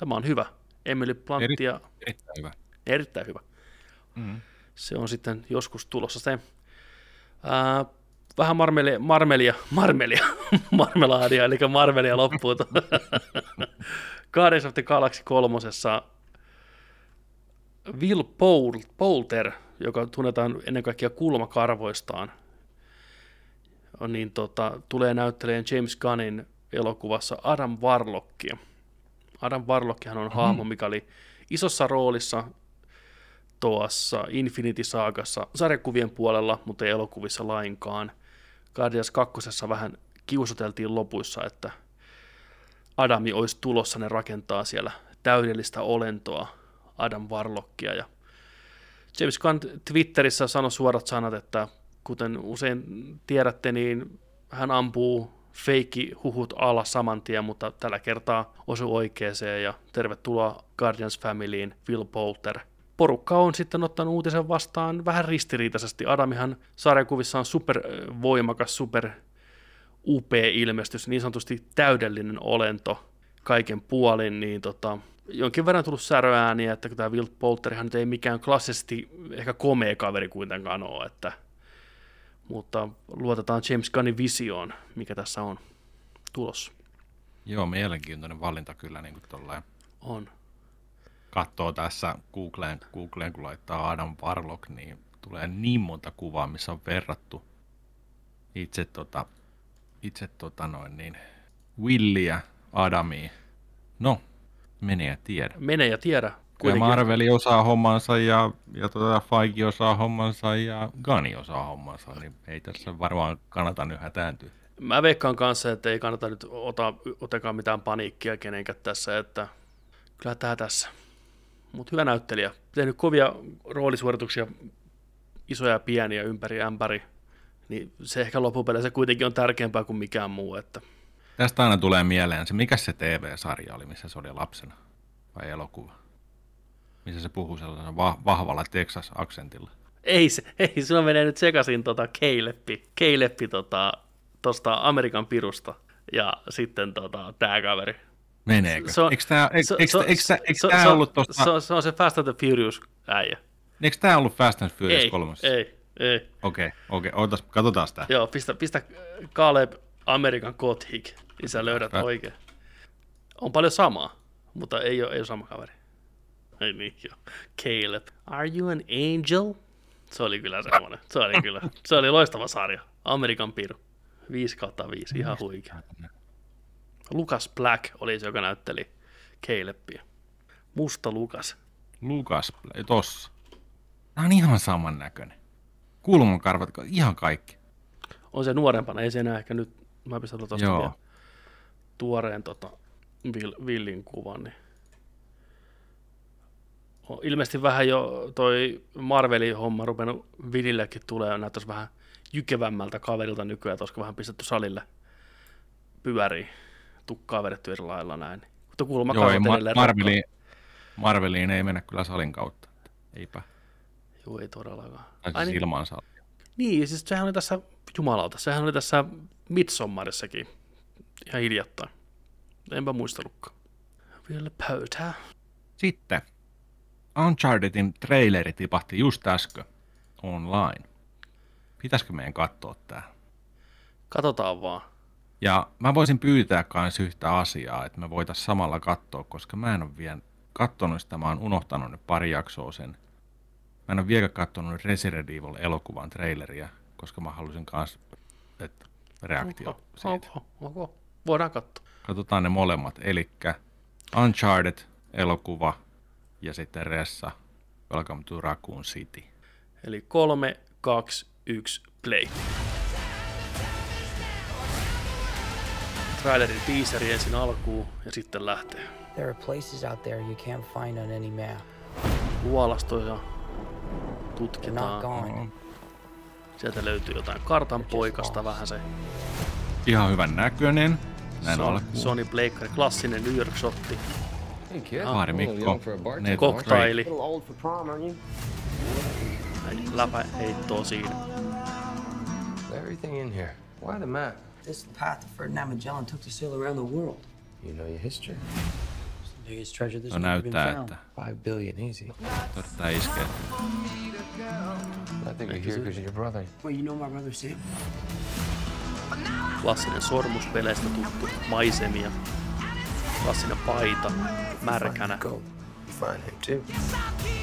Tämä on hyvä. Emily Blunt ja... Erittäin hyvä. Erittäin hyvä. Mm. Se on sitten joskus tulossa se. Ää, vähän marmelia, marmelia, marmelia, marmelaadia, eli marmelia loppuu. Guardians of the Galaxy kolmosessa Will Poulter, joka tunnetaan ennen kaikkea kulmakarvoistaan, on niin tota, tulee näyttelemään James Gunnin elokuvassa Adam Warlockia. Adam Warlockihan on mm-hmm. hahmo, mikä oli isossa roolissa tuossa Infinity Saagassa sarjakuvien puolella, mutta ei elokuvissa lainkaan. Guardians 2. vähän kiusoteltiin lopuissa, että Adami olisi tulossa, ne rakentaa siellä täydellistä olentoa, Adam Warlockia. Ja James Gunn Twitterissä sanoi suorat sanat, että kuten usein tiedätte, niin hän ampuu feikki huhut alas saman tien, mutta tällä kertaa osu oikeeseen ja tervetuloa Guardians Familyin Will Poulter – porukka on sitten ottanut uutisen vastaan vähän ristiriitaisesti. Adamihan sarjakuvissa on supervoimakas, super upea ilmestys, niin sanotusti täydellinen olento kaiken puolin, niin tota, jonkin verran tullut säröääniä, että tämä Wilt Polterihan nyt ei mikään klassisesti ehkä komea kaveri kuitenkaan ole, että, mutta luotetaan James Gunnin visioon, mikä tässä on tulossa. Joo, mielenkiintoinen valinta kyllä niin kuin On katsoo tässä Googleen, Googleen, kun laittaa Adam Warlock, niin tulee niin monta kuvaa, missä on verrattu itse, tota, itse tota noin, niin, Williä Adamiin. No, mene ja tiedä. Mene ja tiedä. Kyllä Marveli osaa hommansa ja, ja tota Feige osaa hommansa ja Gani osaa hommansa, niin ei tässä varmaan kannata nyt hätääntyä. Mä veikkaan kanssa, että ei kannata nyt ota, otakaan mitään paniikkia kenenkään tässä, että kyllä tämä tässä mutta hyvä näyttelijä. Tehnyt kovia roolisuorituksia isoja ja pieniä ympäri ämpäri, niin se ehkä loppupeleissä kuitenkin on tärkeämpää kuin mikään muu. Että... Tästä aina tulee mieleen se, mikä se TV-sarja oli, missä se oli lapsena, vai elokuva? Missä se puhuu sellaisella va- vahvalla Texas-aksentilla? Ei, se, ei, silloin menee nyt sekaisin tota Keileppi, Keileppi tota, tosta Amerikan pirusta ja sitten tota, tämä kaveri. Meneekö? Se on, eikö tämä, ollut tuosta... Se, on, se on se Fast and the Furious äijä. Eikö tämä ollut Fast and Furious ei, 3? Ei, ei. Okei, okay, okei, okay. Ootas, katsotaan sitä. Joo, pistä, pistä Caleb Amerikan Gothic, niin sä löydät Fä. oikein. On paljon samaa, mutta ei ole, ei ole sama kaveri. Ei niin, joo. Caleb. Are you an angel? Se oli kyllä semmoinen. Se oli kyllä. Se oli loistava sarja. Amerikan piru. 5 kautta 5. Ihan huikea. Lucas Black oli se, joka näytteli Calebia. Musta Lukas. Lukas, tossa. Tämä on ihan saman näköinen. Kulmakarvat, ihan kaikki. On se nuorempana, ei se enää ehkä nyt, mä pistän tuosta vielä tuoreen tota, Villin kuvan, niin on ilmeisesti vähän jo toi Marvelin homma rupenut Villillekin tulee, näyttäisi vähän jykevämmältä kaverilta nykyään, että olisiko vähän pistetty salille pyöriin, tukkaa vedetty eri lailla näin. Mutta kuulemma Joo, ei, Ma- Marveliin, Marveliin ei mennä kyllä salin kautta. Eipä. Joo, ei todellakaan. Tai siis niin, ilman salia. Niin, siis sehän oli tässä, jumalauta, sehän oli tässä Midsommarissakin ihan hiljattain. Enpä muistellutkaan. Vielä pöytää. Sitten Unchartedin traileri tipahti just äsken online. Pitäisikö meidän katsoa tää? Katsotaan vaan. Ja mä voisin pyytää myös yhtä asiaa, että me voitaisiin samalla katsoa, koska mä en ole vielä katsonut sitä, mä oon unohtanut nyt pari jaksoa sen. Mä en ole vielä katsonut Resident Evil elokuvan traileria, koska mä halusin kanssa, että reaktio okay, siitä. Okay, okay. Voidaan katsoa. Katsotaan ne molemmat, eli Uncharted elokuva ja sitten Ressa Welcome to Raccoon City. Eli 3, 2, 1, play. Trailerin teaseri ensin alkuun ja sitten lähtee. There are places out there you can't find on any map. Luolastoja tutkitaan. Sieltä löytyy jotain kartan poikasta vähän se. Ihan hyvän näköinen. Näin Son, Sony Blakeri, klassinen New York shotti. Kaari Mikko. Koktaili. Läpä heittoo siinä. Everything in here. Why the map? This is the path Ferdinand Magellan took to sail around the world. You know your history. biggest treasure no näyttää, että Five billion easy. Totta iskee. I think you're here because of your brother. Well, you know my brother Sam? Klassinen sormuspeleistä tuttu maisemia. Klassinen paita, märkänä. Go. Find him too.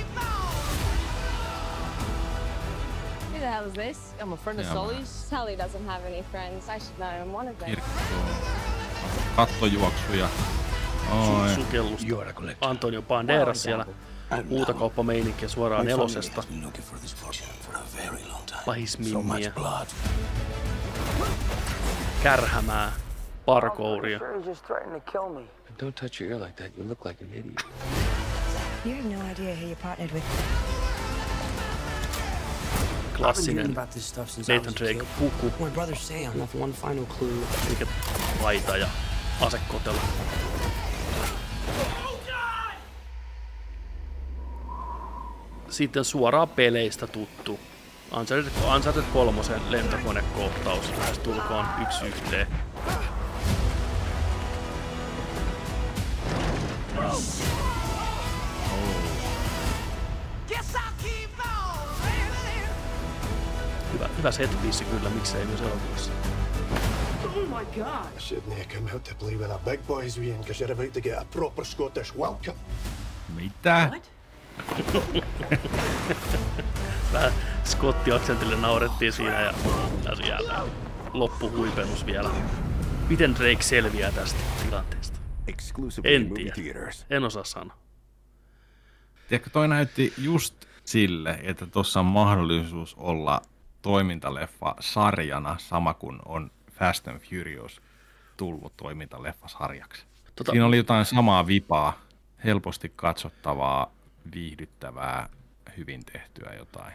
Who the hell is this? I'm a friend of Sully's. Sully doesn't have any friends. I should know I'm one of them. Kattojuoksuja. Su- sukellusta. Antonio Banderas siellä huutokauppameininkiä suoraan nelosesta. Lahismimmiä. Kärhämää. Parkouria. Don't touch your ear like that. You look like an idiot. You have no idea who you partnered with. Klassinen Nathan Drake puku. Mikä paita ja asekotelo. Sitten suoraan peleistä tuttu. Uncharted, Uncharted 3 lentokonekohtaus lähes tulkoon yksi yhteen. Hyvä, hyvä set kyllä, miksei myös elokuvassa. Oh my god! I shouldn't have come out to play with the big boys, Ian, because you're about to get a proper Scottish welcome. Mitä? Vähän Scotti-aksentille naurettiin siinä ja, ja siellä loppuhuipennus vielä. Miten Drake selviää tästä tilanteesta? En tiedä. En osaa sanoa. Tiedätkö, toi näytti just sille, että tuossa on mahdollisuus olla toimintaleffa sarjana sama kuin on Fast and Furious tullut toimintaleffasarjaksi. Tota... Siinä oli jotain samaa vipaa, helposti katsottavaa, viihdyttävää, hyvin tehtyä jotain.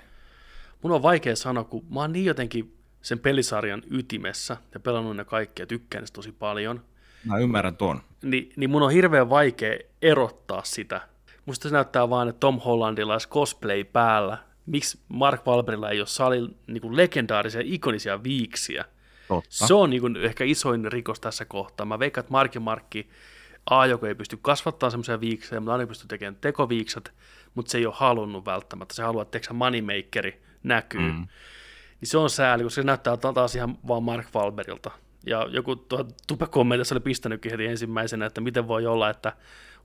mun on vaikea sanoa, kun mä oon niin jotenkin sen pelisarjan ytimessä ja pelannut ne kaikki ja tykkään tosi paljon. Mä ymmärrän tuon. Ni, niin mun on hirveän vaikea erottaa sitä. Musta se näyttää vaan, että Tom Hollandilla olisi cosplay päällä. Miksi Mark Wahlbergilla ei ole salilla niin legendaarisia, ikonisia viiksiä? Totta. Se on niin kuin ehkä isoin rikos tässä kohtaa. Mä veikkaan, että Mark ja Markki A, joko ei pysty kasvattaa semmoisia viiksejä, mutta aina pystyy tekemään tekoviikset, mutta se ei ole halunnut välttämättä. Se haluaa, että moneymakeri näkyy. Mm. Niin se on sääli, koska se näyttää taas ihan vaan Mark Wahlbergilta. Ja joku tupekommentissa oli pistänytkin heti ensimmäisenä, että miten voi olla, että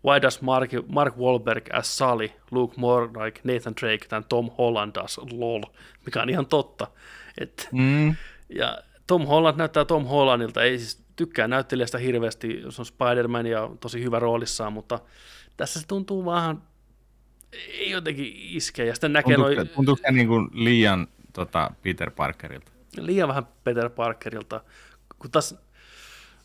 why does Mark, Mark Wahlberg as Sully look more like Nathan Drake than Tom Holland does, lol, mikä on ihan totta. Et, mm. Ja Tom Holland näyttää Tom Hollandilta, ei siis tykkää näyttelijästä hirveästi, jos on Spider-Man ja tosi hyvä roolissaan, mutta tässä se tuntuu vähän, ei jotenkin iskeä, ja sitten näkee tuntuu, noin... Tuntuuko se niin kuin liian tota, Peter Parkerilta? Liian vähän Peter Parkerilta, kun taas,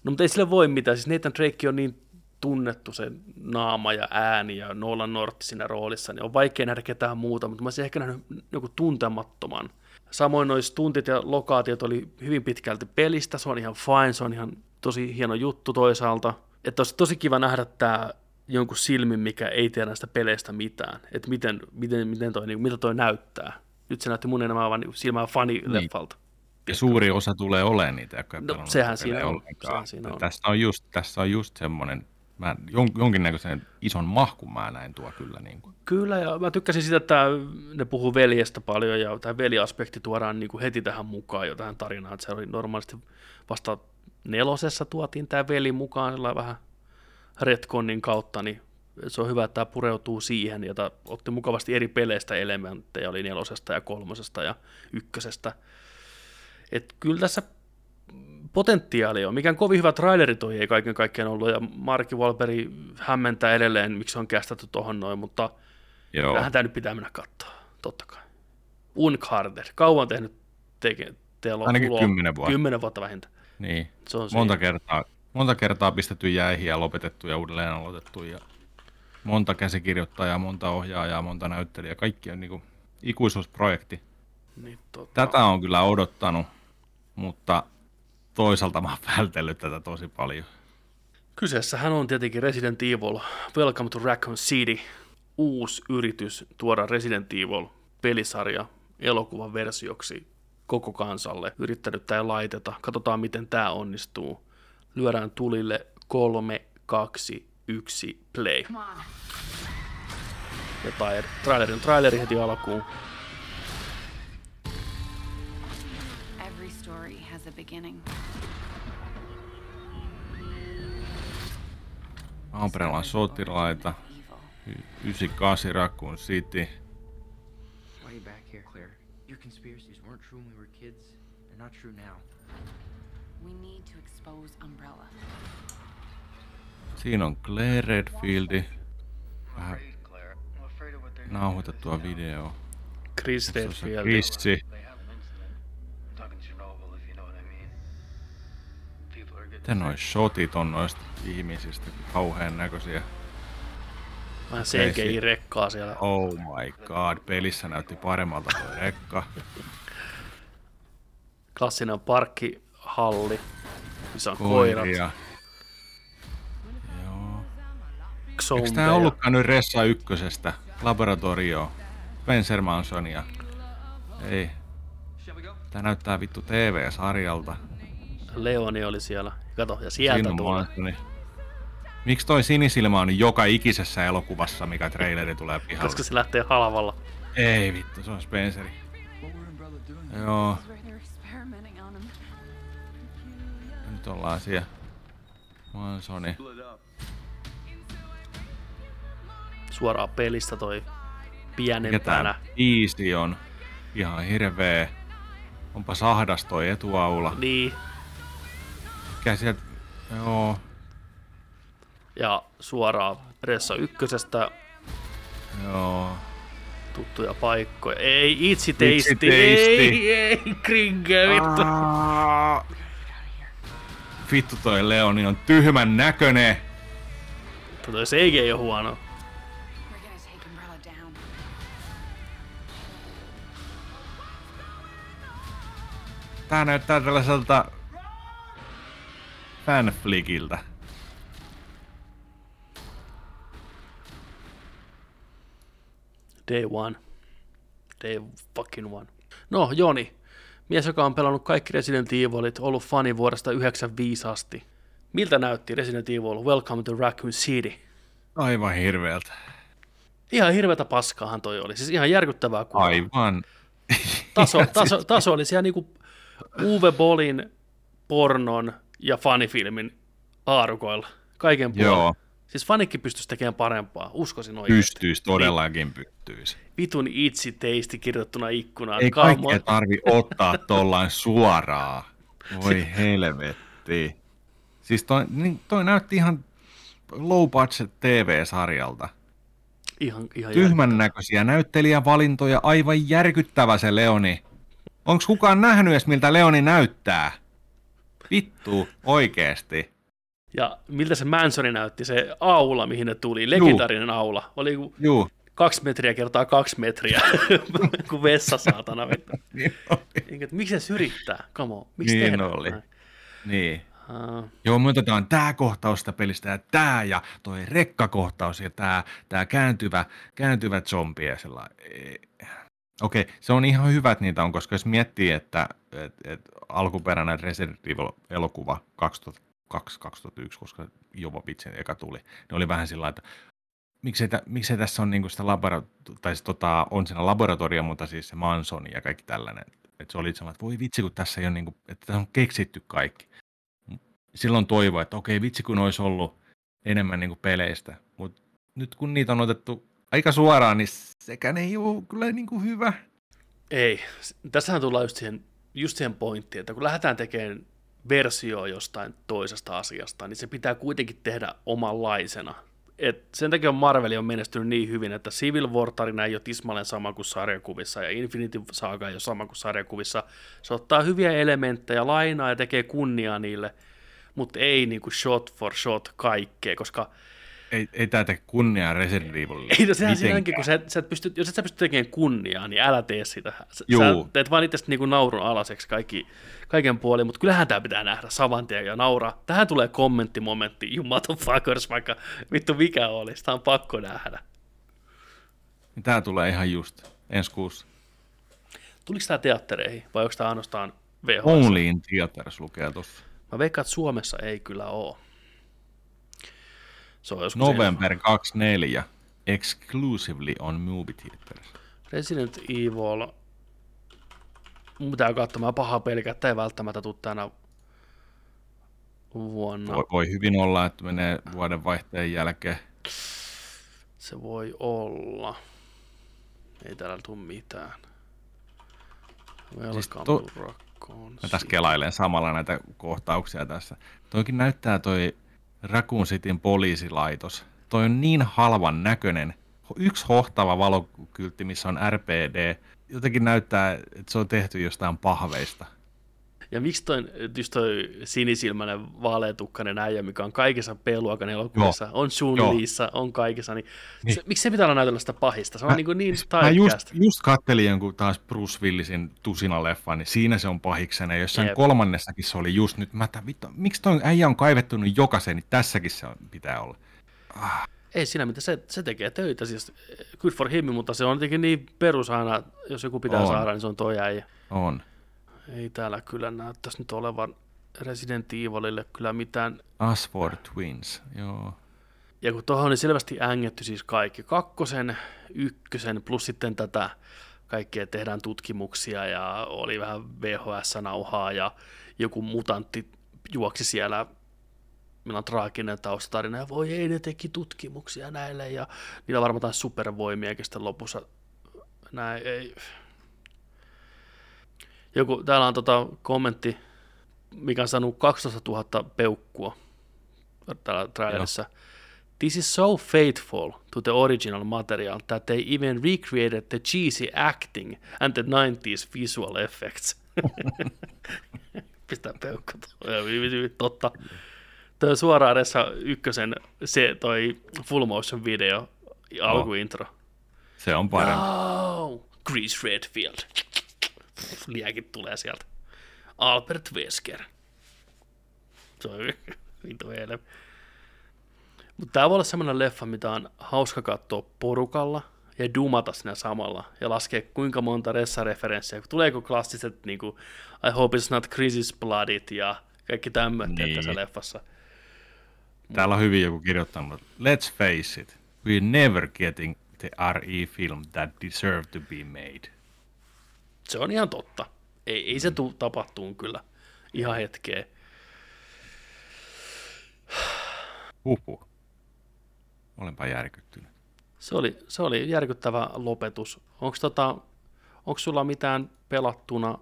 no mutta ei sille voi mitään, siis Nathan Drake on niin tunnettu se naama ja ääni ja Nolan North siinä roolissa, niin on vaikea nähdä ketään muuta, mutta mä olisin ehkä nähnyt joku tuntemattoman Samoin noin tuntit ja lokaatiot oli hyvin pitkälti pelistä, se on ihan fine, se on ihan tosi hieno juttu toisaalta. Että olisi tosi kiva nähdä tämä jonkun silmin, mikä ei tiedä näistä peleistä mitään, että miten, miten, miten toi, niin, mitä toi näyttää. Nyt se näytti mun enemmän vaan niin silmää fanileffalta. Niin. Ja suuri osa tulee olemaan niitä, jotka no, sehän siinä on. Sehän siinä on. Tässä on just, tässä on just semmoinen mä jon, jonkinnäköisen ison mahkun mä näin tuo kyllä. Niin kuin. Kyllä, ja mä tykkäsin sitä, että ne puhuu veljestä paljon, ja tämä veliaspekti tuodaan niin kuin heti tähän mukaan jo tähän tarinaan, että se oli normaalisti vasta nelosessa tuotiin tämä veli mukaan sillä vähän retkonnin kautta, niin se on hyvä, että tämä pureutuu siihen, jota otti mukavasti eri peleistä elementtejä, oli nelosesta ja kolmosesta ja ykkösestä. Et kyllä tässä potentiaali on. Mikään kovin hyvä traileri toi ei kaiken kaikkiaan ollut, ja Marki Wahlberg hämmentää edelleen, miksi on kästetty tuohon noin, mutta Joo. vähän tämä nyt pitää mennä katsoa, totta kai. Uncarter, kauan tehnyt teke, teillä Ainakin tulo, kymmenen vuotta. Kymmenen vuotta vähintään. Niin, se on monta, kertaa, monta kertaa pistetty jäihin ja lopetettu ja uudelleen aloitettu ja monta käsikirjoittajaa, monta ohjaajaa, monta näyttelijää, kaikki on niinku ikuisuusprojekti. Niin, tota... Tätä on kyllä odottanut, mutta toisaalta mä oon vältellyt tätä tosi paljon. Kyseessähän on tietenkin Resident Evil Welcome to Raccoon City, uusi yritys tuoda Resident Evil pelisarja elokuvan versioksi koko kansalle. Yrittänyt tämä laiteta. Katsotaan, miten tämä onnistuu. Lyödään tulille 3, 2, 1, play. Ja trailerin traileri heti alkuun. Beginning. Umbrellan sotilaita. 98 Raccoon City. Why are you back here, Claire? Your conspiracies weren't true when we were kids. They're not true now. We need to expose Umbrella. Siinä on Claire Redfieldi. Vähän nauhoitettua video. Chris Redfield. Chrissi. Miten noin shotit on noista ihmisistä kauhean näköisiä? Vähän CGI-rekkaa siellä. Oh my god, pelissä näytti paremmalta tuo rekka. Klassinen parkkihalli, missä on Koiria. koirat. Joo. Eikö tää ollutkaan nyt Ressa ykkösestä? Laboratorio, Spencer Mansonia. Ei. Tää näyttää vittu TV-sarjalta. Leoni oli siellä. Kato, ja sieltä tulee. Niin. Miksi toi sinisilmä on joka ikisessä elokuvassa, mikä traileri tulee pihalle? Koska se lähtee halvalla. Ei vittu, se on Spenceri. Joo. Nyt ollaan siellä. Mansoni. Suoraan pelistä toi pienempänä. Easy on ihan hirveä. Onpa sahdas toi etuaula. Niin, mikä sieltä, joo. Ja suoraan Pressa ykkösestä. Joo. Tuttuja paikkoja. Ei, itsi teisti. Ei, ei, kringe, vittu. Vittu toi Leoni on tyhmän näköne. Toi CG ei ole huono. tää näyttää tällaiselta fanflikiltä. Day one. Day fucking one. No, Joni, mies, joka on pelannut kaikki Resident Evilit, ollut fani vuodesta 95 asti. Miltä näytti Resident Evil Welcome to Raccoon City? Aivan hirveältä. Ihan hirveätä paskaahan toi oli. Siis ihan järkyttävää kuvaa. Aivan. Taso, taso, taso oli siellä niinku Uwe Bolin, pornon ja fanifilmin aarukoilla. Kaiken puolella. Joo. Siis fanikki pystyisi tekemään parempaa, uskoisin oikein. Pystyisi, todellakin pystyisi. Vitun itsi teisti kirjoittuna ikkunaan. Ei kaikkea tarvi ottaa tuollain suoraan. Voi helvetti. Siis toi, niin toi näytti ihan low budget TV-sarjalta. Ihan, ihan Tyhmän näköisiä näyttelijävalintoja, aivan järkyttävä se Leoni. Onko kukaan nähnyt edes, miltä Leoni näyttää? Vittu, oikeesti. Ja miltä se Mansoni näytti, se aula, mihin ne tuli, legendaarinen Juu. aula. Oli kuin Juu. kaksi metriä kertaa kaksi metriä, kuin vessa saatana. niin Miksi se yrittää? Come on, miksi niin oli. Näin? Niin. Uh. Joo, me otetaan tämä kohtausta pelistä ja tämä ja toi rekkakohtaus ja tämä tää kääntyvä, kääntyvä zombi ja sellainen. Okei, se on ihan hyvä, että niitä on, koska jos miettii, että et, et alkuperäinen Resident Evil-elokuva 2002-2001, koska Jova Vitsin eka tuli, niin oli vähän sillä että miksei, tä, miksei tässä on niinku sitä labora, tai siis tota, on siinä laboratorio, mutta siis se Manson ja kaikki tällainen. Että se oli sellainen, että voi vitsi, kun tässä ei ole, niinku, että tässä on keksitty kaikki silloin toivo, että okei, vitsi kun olisi ollut enemmän niin kuin peleistä. Mutta nyt kun niitä on otettu aika suoraan, niin sekään ei ole kyllä niin kuin hyvä. Ei. Tässähän tullaan just siihen, just siihen pointtiin, että kun lähdetään tekemään versio jostain toisesta asiasta, niin se pitää kuitenkin tehdä omanlaisena. Et sen takia Marvel on menestynyt niin hyvin, että Civil War-tarina ei ole tismalleen sama kuin sarjakuvissa, ja Infinity Saga ei ole sama kuin sarjakuvissa. Se ottaa hyviä elementtejä, lainaa ja tekee kunniaa niille – mutta ei niinku shot for shot kaikkea, koska ei, ei tämä tee kunniaa Resident Evilille. Ei, no sehän siinäkin, kun sä, sä et pysty, jos et sä pysty tekemään kunniaa, niin älä tee sitä. Sä, Juu. sä teet vaan itse niinku naurun alaseksi kaikki, kaiken puolin, mutta kyllähän tämä pitää nähdä saman tien ja nauraa. Tähän tulee kommenttimomentti, you motherfuckers, vaikka vittu mikä oli, sitä on pakko nähdä. Tämä tulee ihan just ensi kuussa. Tuliko tämä teattereihin vai onko tämä ainoastaan VHS? Only in theaters lukee tuossa. Mä veikkaan, että Suomessa ei kyllä ole. Se on November 24. Exclusively on movie theaters. Resident Evil. Mun pitää katsomaan paha pelkä, että ei välttämättä tule tänä vuonna. Voi, voi hyvin olla, että menee vuoden vaihteen jälkeen. Se voi olla. Ei täällä tule mitään. Siis to... to Mä tässä kelailen samalla näitä kohtauksia tässä. Toikin näyttää toi Raccoon Cityn poliisilaitos. Toi on niin halvan näköinen. Yksi hohtava valokyltti, missä on RPD. Jotenkin näyttää, että se on tehty jostain pahveista. Ja miksi toi, just toi sinisilmäinen vaaleatukkainen äijä, mikä on kaikissa P-luokan elokuvissa, on Sun Liissa, on kaikissa, niin, niin. Se, miksi se pitää olla näytellä sitä pahista? Se on mä, niin, niin Mä just, just kattelin jonkun taas Bruce Willisin tusina-leffan, niin siinä se on pahiksena. Jossain Jep. kolmannessakin se oli just nyt, mä tämän, vittu, miksi toi äijä on kaivettunut jokaisen, niin tässäkin se on, pitää olla. Ah. Ei siinä mitä se, se tekee töitä, siis good for him, mutta se on jotenkin niin perus aina, jos joku pitää on. saada, niin se on toi äijä. On. Ei täällä kyllä näyttäisi nyt olevan Resident Evilille kyllä mitään... Asford Twins, joo. Ja kun tuohon oli selvästi ängetty siis kaikki, kakkosen, ykkösen, plus sitten tätä kaikkea tehdään tutkimuksia ja oli vähän VHS-nauhaa ja joku mutantti juoksi siellä, meillä on traaginen taustatarina ja voi ei, ne teki tutkimuksia näille ja niillä on varmaan supervoimia sitten lopussa näin ei, joku, täällä on tota kommentti, mikä on saanut 12 000 peukkua täällä trailerissa. This is so faithful to the original material that they even recreated the cheesy acting and the 90s visual effects. Pistää peukku. Totta. Tuo suoraan edessä ykkösen se, toi full motion video, alkuintro. Se on parempi. Oh, Grease Redfield liäkit tulee sieltä. Albert Wesker. Se on vittu Mutta tämä voi olla semmoinen leffa, mitä on hauska katsoa porukalla ja dumata siinä samalla ja laskea kuinka monta ressa-referenssiä. Tuleeko klassiset niin kuin, I hope it's not Chris's bloodit ja kaikki tämmöiset niin. tässä leffassa. Täällä on hyvin joku kirjoittanut, let's face it, we're never getting the RE film that deserve to be made. Se on ihan totta. Ei, ei se mm. tule tapahtuun kyllä ihan hetkeen. Huhu. Olenpa järkyttynyt. Se oli, se oli järkyttävä lopetus. Onko tota, sulla mitään pelattuna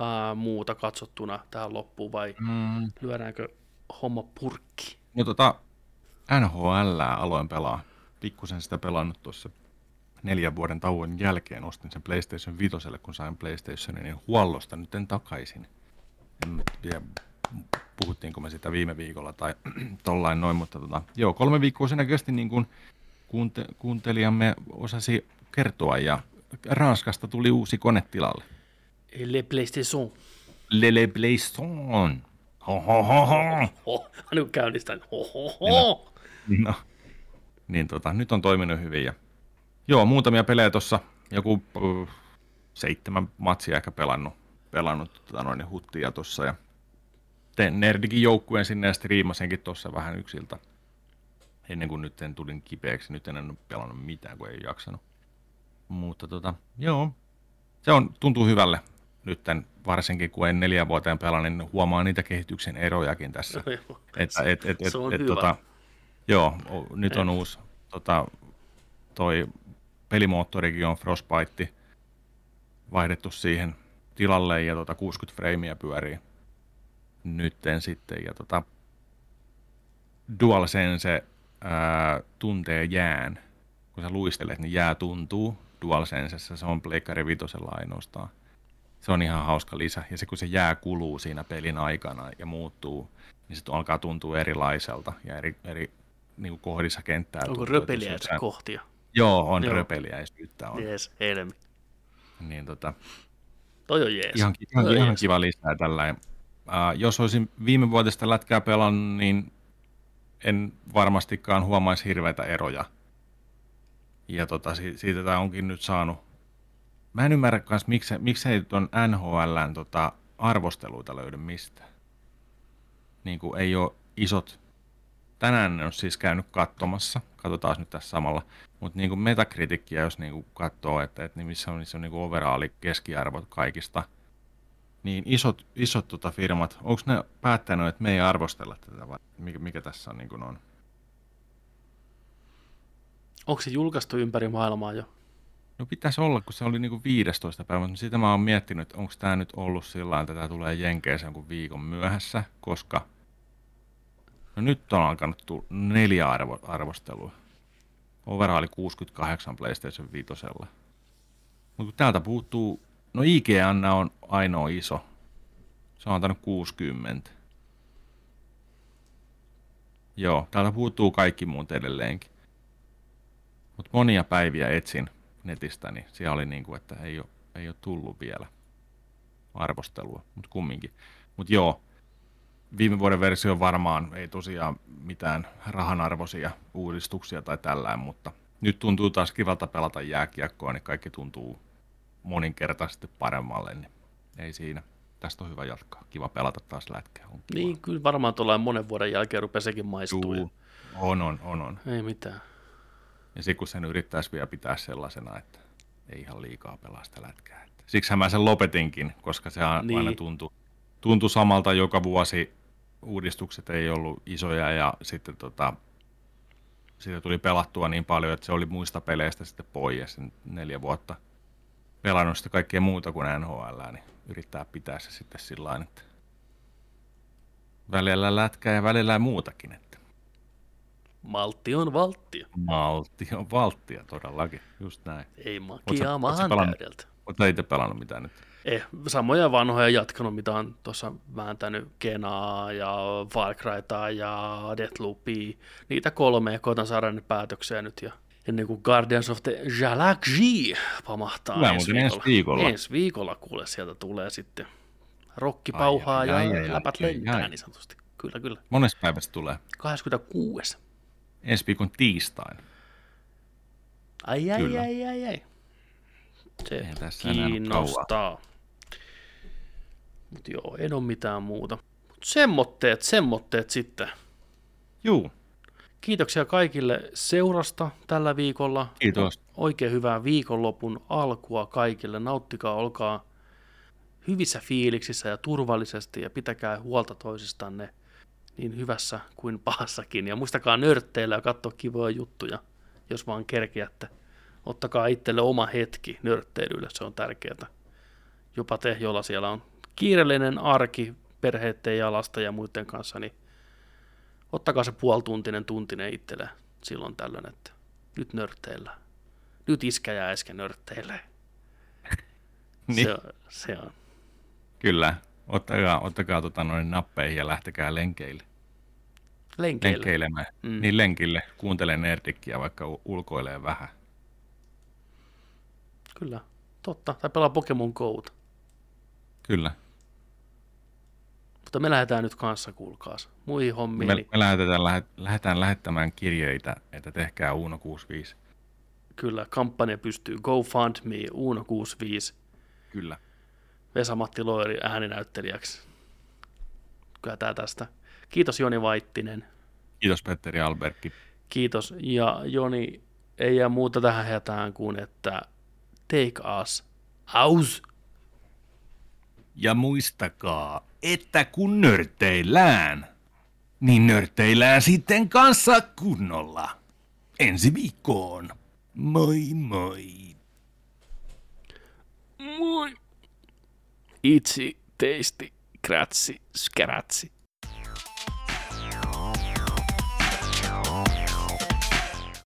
ää, muuta katsottuna tähän loppuun vai mm. lyödäänkö homma purkki? No tota, NHL aloin pelaa. Pikkusen sitä pelannut tuossa neljän vuoden tauon jälkeen. Ostin sen PlayStation 5, kun sain PlayStationin niin huollosta nyt en takaisin. En tiedä, puhuttiinko me sitä viime viikolla tai tollain noin, mutta tota, joo, kolme viikkoa sen kesti niin kuin kuunte- kuuntelijamme osasi kertoa ja Ranskasta tuli uusi kone tilalle. Le PlayStation. Le, le PlayStation. Ho, ho, ho, ho. ho. Käynnistän. Ho, ho, ho. Niin, no, niin tota, nyt on toiminut hyvin. Ja, joo, muutamia pelejä tuossa, joku uh, seitsemän matsia ehkä pelannut, pelannut tota noin, huttia tuossa. Ja tein Nerdikin joukkueen sinne ja striimasinkin tuossa vähän yksiltä. Ennen kuin nyt en tulin kipeäksi, nyt en ole pelannut mitään, kun ei jaksanut. Mutta tota, joo, se on, tuntuu hyvälle nytten, varsinkin kun en neljä vuoteen pelaa, niin huomaa niitä kehityksen erojakin tässä. No, että, et, et, et, se on et, hyvä. Tota, joo, nyt on uusi tota, toi pelimoottorikin on Frostbite vaihdettu siihen tilalle ja tota 60 freimiä pyörii nytten sitten. Ja tota, DualSense ää, tuntee jään. Kun sä luistelet, niin jää tuntuu DualSensessa. Se on Pleikkari vitosella ainoastaan. Se on ihan hauska lisä. Ja se kun se jää kuluu siinä pelin aikana ja muuttuu, niin se alkaa tuntua erilaiselta ja eri, eri niin kuin kohdissa kenttää. Onko röpeliäistä kohtia? Joo, on Joo. röpeliäisyyttä. On. Jees, helmi. Niin tota, Toi on jees. Ihan, ihan, Toi ihan jees. kiva lisää tällä. Uh, jos olisin viime vuodesta lätkää pelannut, niin en varmastikaan huomaisi hirveitä eroja. Ja tota, siitä tämä onkin nyt saanut. Mä en ymmärrä myös, miksei, miksei tuon NHLn tota, arvosteluita löydy mistään. Niin kuin ei ole isot tänään en ole siis käynyt katsomassa, katsotaan nyt tässä samalla, mutta niin kuin metakritikkiä, jos niin kuin katsoo, että, että missä on, missä on niin kuin overaali keskiarvot kaikista, niin isot, isot tota firmat, onko ne päättänyt, että me ei arvostella tätä vai mikä, mikä tässä on, niin kuin on? Onko se julkaistu ympäri maailmaa jo? No pitäisi olla, kun se oli niin kuin 15 päivä, mutta sitä mä oon miettinyt, että onko tämä nyt ollut sillä että tämä tulee Jenkeeseen kuin viikon myöhässä, koska No nyt on alkanut tulla neljä arvo, arvostelua. Overall 68 PlayStation 5. Mutta täältä puuttuu, no IGN on ainoa iso. Se on antanut 60. Joo, täältä puuttuu kaikki muut edelleenkin. Mutta monia päiviä etsin netistä, niin siellä oli niin kuin, että ei ole, ei tullut vielä arvostelua, mutta kumminkin. Mutta joo, viime vuoden versio varmaan ei tosiaan mitään rahanarvoisia uudistuksia tai tällään, mutta nyt tuntuu taas kivalta pelata jääkiekkoa, niin kaikki tuntuu moninkertaisesti paremmalle, niin ei siinä. Tästä on hyvä jatkaa. Kiva pelata taas lätkää. On niin, kyllä varmaan tuolla monen vuoden jälkeen rupeaa sekin maistuu. Juu, on, on, on, on. Ei mitään. Ja sitten kun sen yrittäisi vielä pitää sellaisena, että ei ihan liikaa pelaa sitä lätkää. Siksi mä sen lopetinkin, koska se niin. aina tuntui, tuntui samalta joka vuosi uudistukset ei ollut isoja ja sitten tota, siitä tuli pelattua niin paljon, että se oli muista peleistä sitten pois sen neljä vuotta pelannut sitä kaikkea muuta kuin NHL, niin yrittää pitää se sitten sillä että välillä lätkää ja välillä muutakin. Että. Maltti on valttia. Maltti on valttia, todellakin, just näin. Ei makiaa maan täydeltä. Oletko itse pelannut mitään nyt? Eh, samoja vanhoja jatkanut, mitä on tuossa vääntänyt Kenaa ja Far Cryta ja Deathloopia. Niitä kolme koitan saada ne päätöksiä nyt ja ennen kuin Guardians of the Galaxy pamahtaa Hyvä, ensi, viikolla. ensi viikolla. Ensi viikolla kuule sieltä tulee sitten Rokki pauhaa ai, ja ai, ai, läpät lentää niin sanotusti. Kyllä, kyllä. Monessa päivästä tulee? 26. Ensi viikon tiistain. Ai, ai, kyllä. ai, ai, ai. Se kiinnostaa. Mutta joo, en ole mitään muuta. Mut semmotteet, semmotteet sitten. Juu. Kiitoksia kaikille seurasta tällä viikolla. Kiitos. Oikein hyvää viikonlopun alkua kaikille. Nauttikaa, olkaa hyvissä fiiliksissä ja turvallisesti ja pitäkää huolta toisistanne niin hyvässä kuin pahassakin. Ja muistakaa nörtteillä ja katsoa kivoja juttuja, jos vaan kerkeätte. Ottakaa itselle oma hetki nörtteilylle, se on tärkeää. Jopa te, jolla siellä on kiireellinen arki perheiden ja lasten ja muiden kanssa, niin ottakaa se puoltuntinen tuntinen itselle silloin tällöin, että nyt nörtteillä. Nyt iskä ja äsken nörtteille. niin. se, se on. Kyllä, ottakaa, ottakaa tota noin nappeihin ja lähtekää lenkeille. Lenkeille. Lenkeilemään. Mm. Niin lenkille. Kuuntele nerdikkiä, vaikka ulkoilee vähän. Kyllä, totta. Tai pelaa Pokemon Go. Kyllä. Mutta me lähdetään nyt kanssa, kuulkaas, muihin hommiin. Me, me lähdetään, lähet, lähdetään lähettämään kirjeitä, että tehkää Uno 65. Kyllä, kampanja pystyy. GoFundMe Uno 65. Kyllä. Vesa-Matti Loiri ääninäyttelijäksi. Kyllä tämä tästä. Kiitos Joni Vaittinen. Kiitos Petteri Alberkki. Kiitos. Ja Joni, ei jää muuta tähän hätään kuin, että take us aus. Ja muistakaa, että kun nörteillään, niin nörteillään sitten kanssa kunnolla. Ensi viikkoon. Moi moi. Moi. Itsi, teisti, kratsi, skäratsi.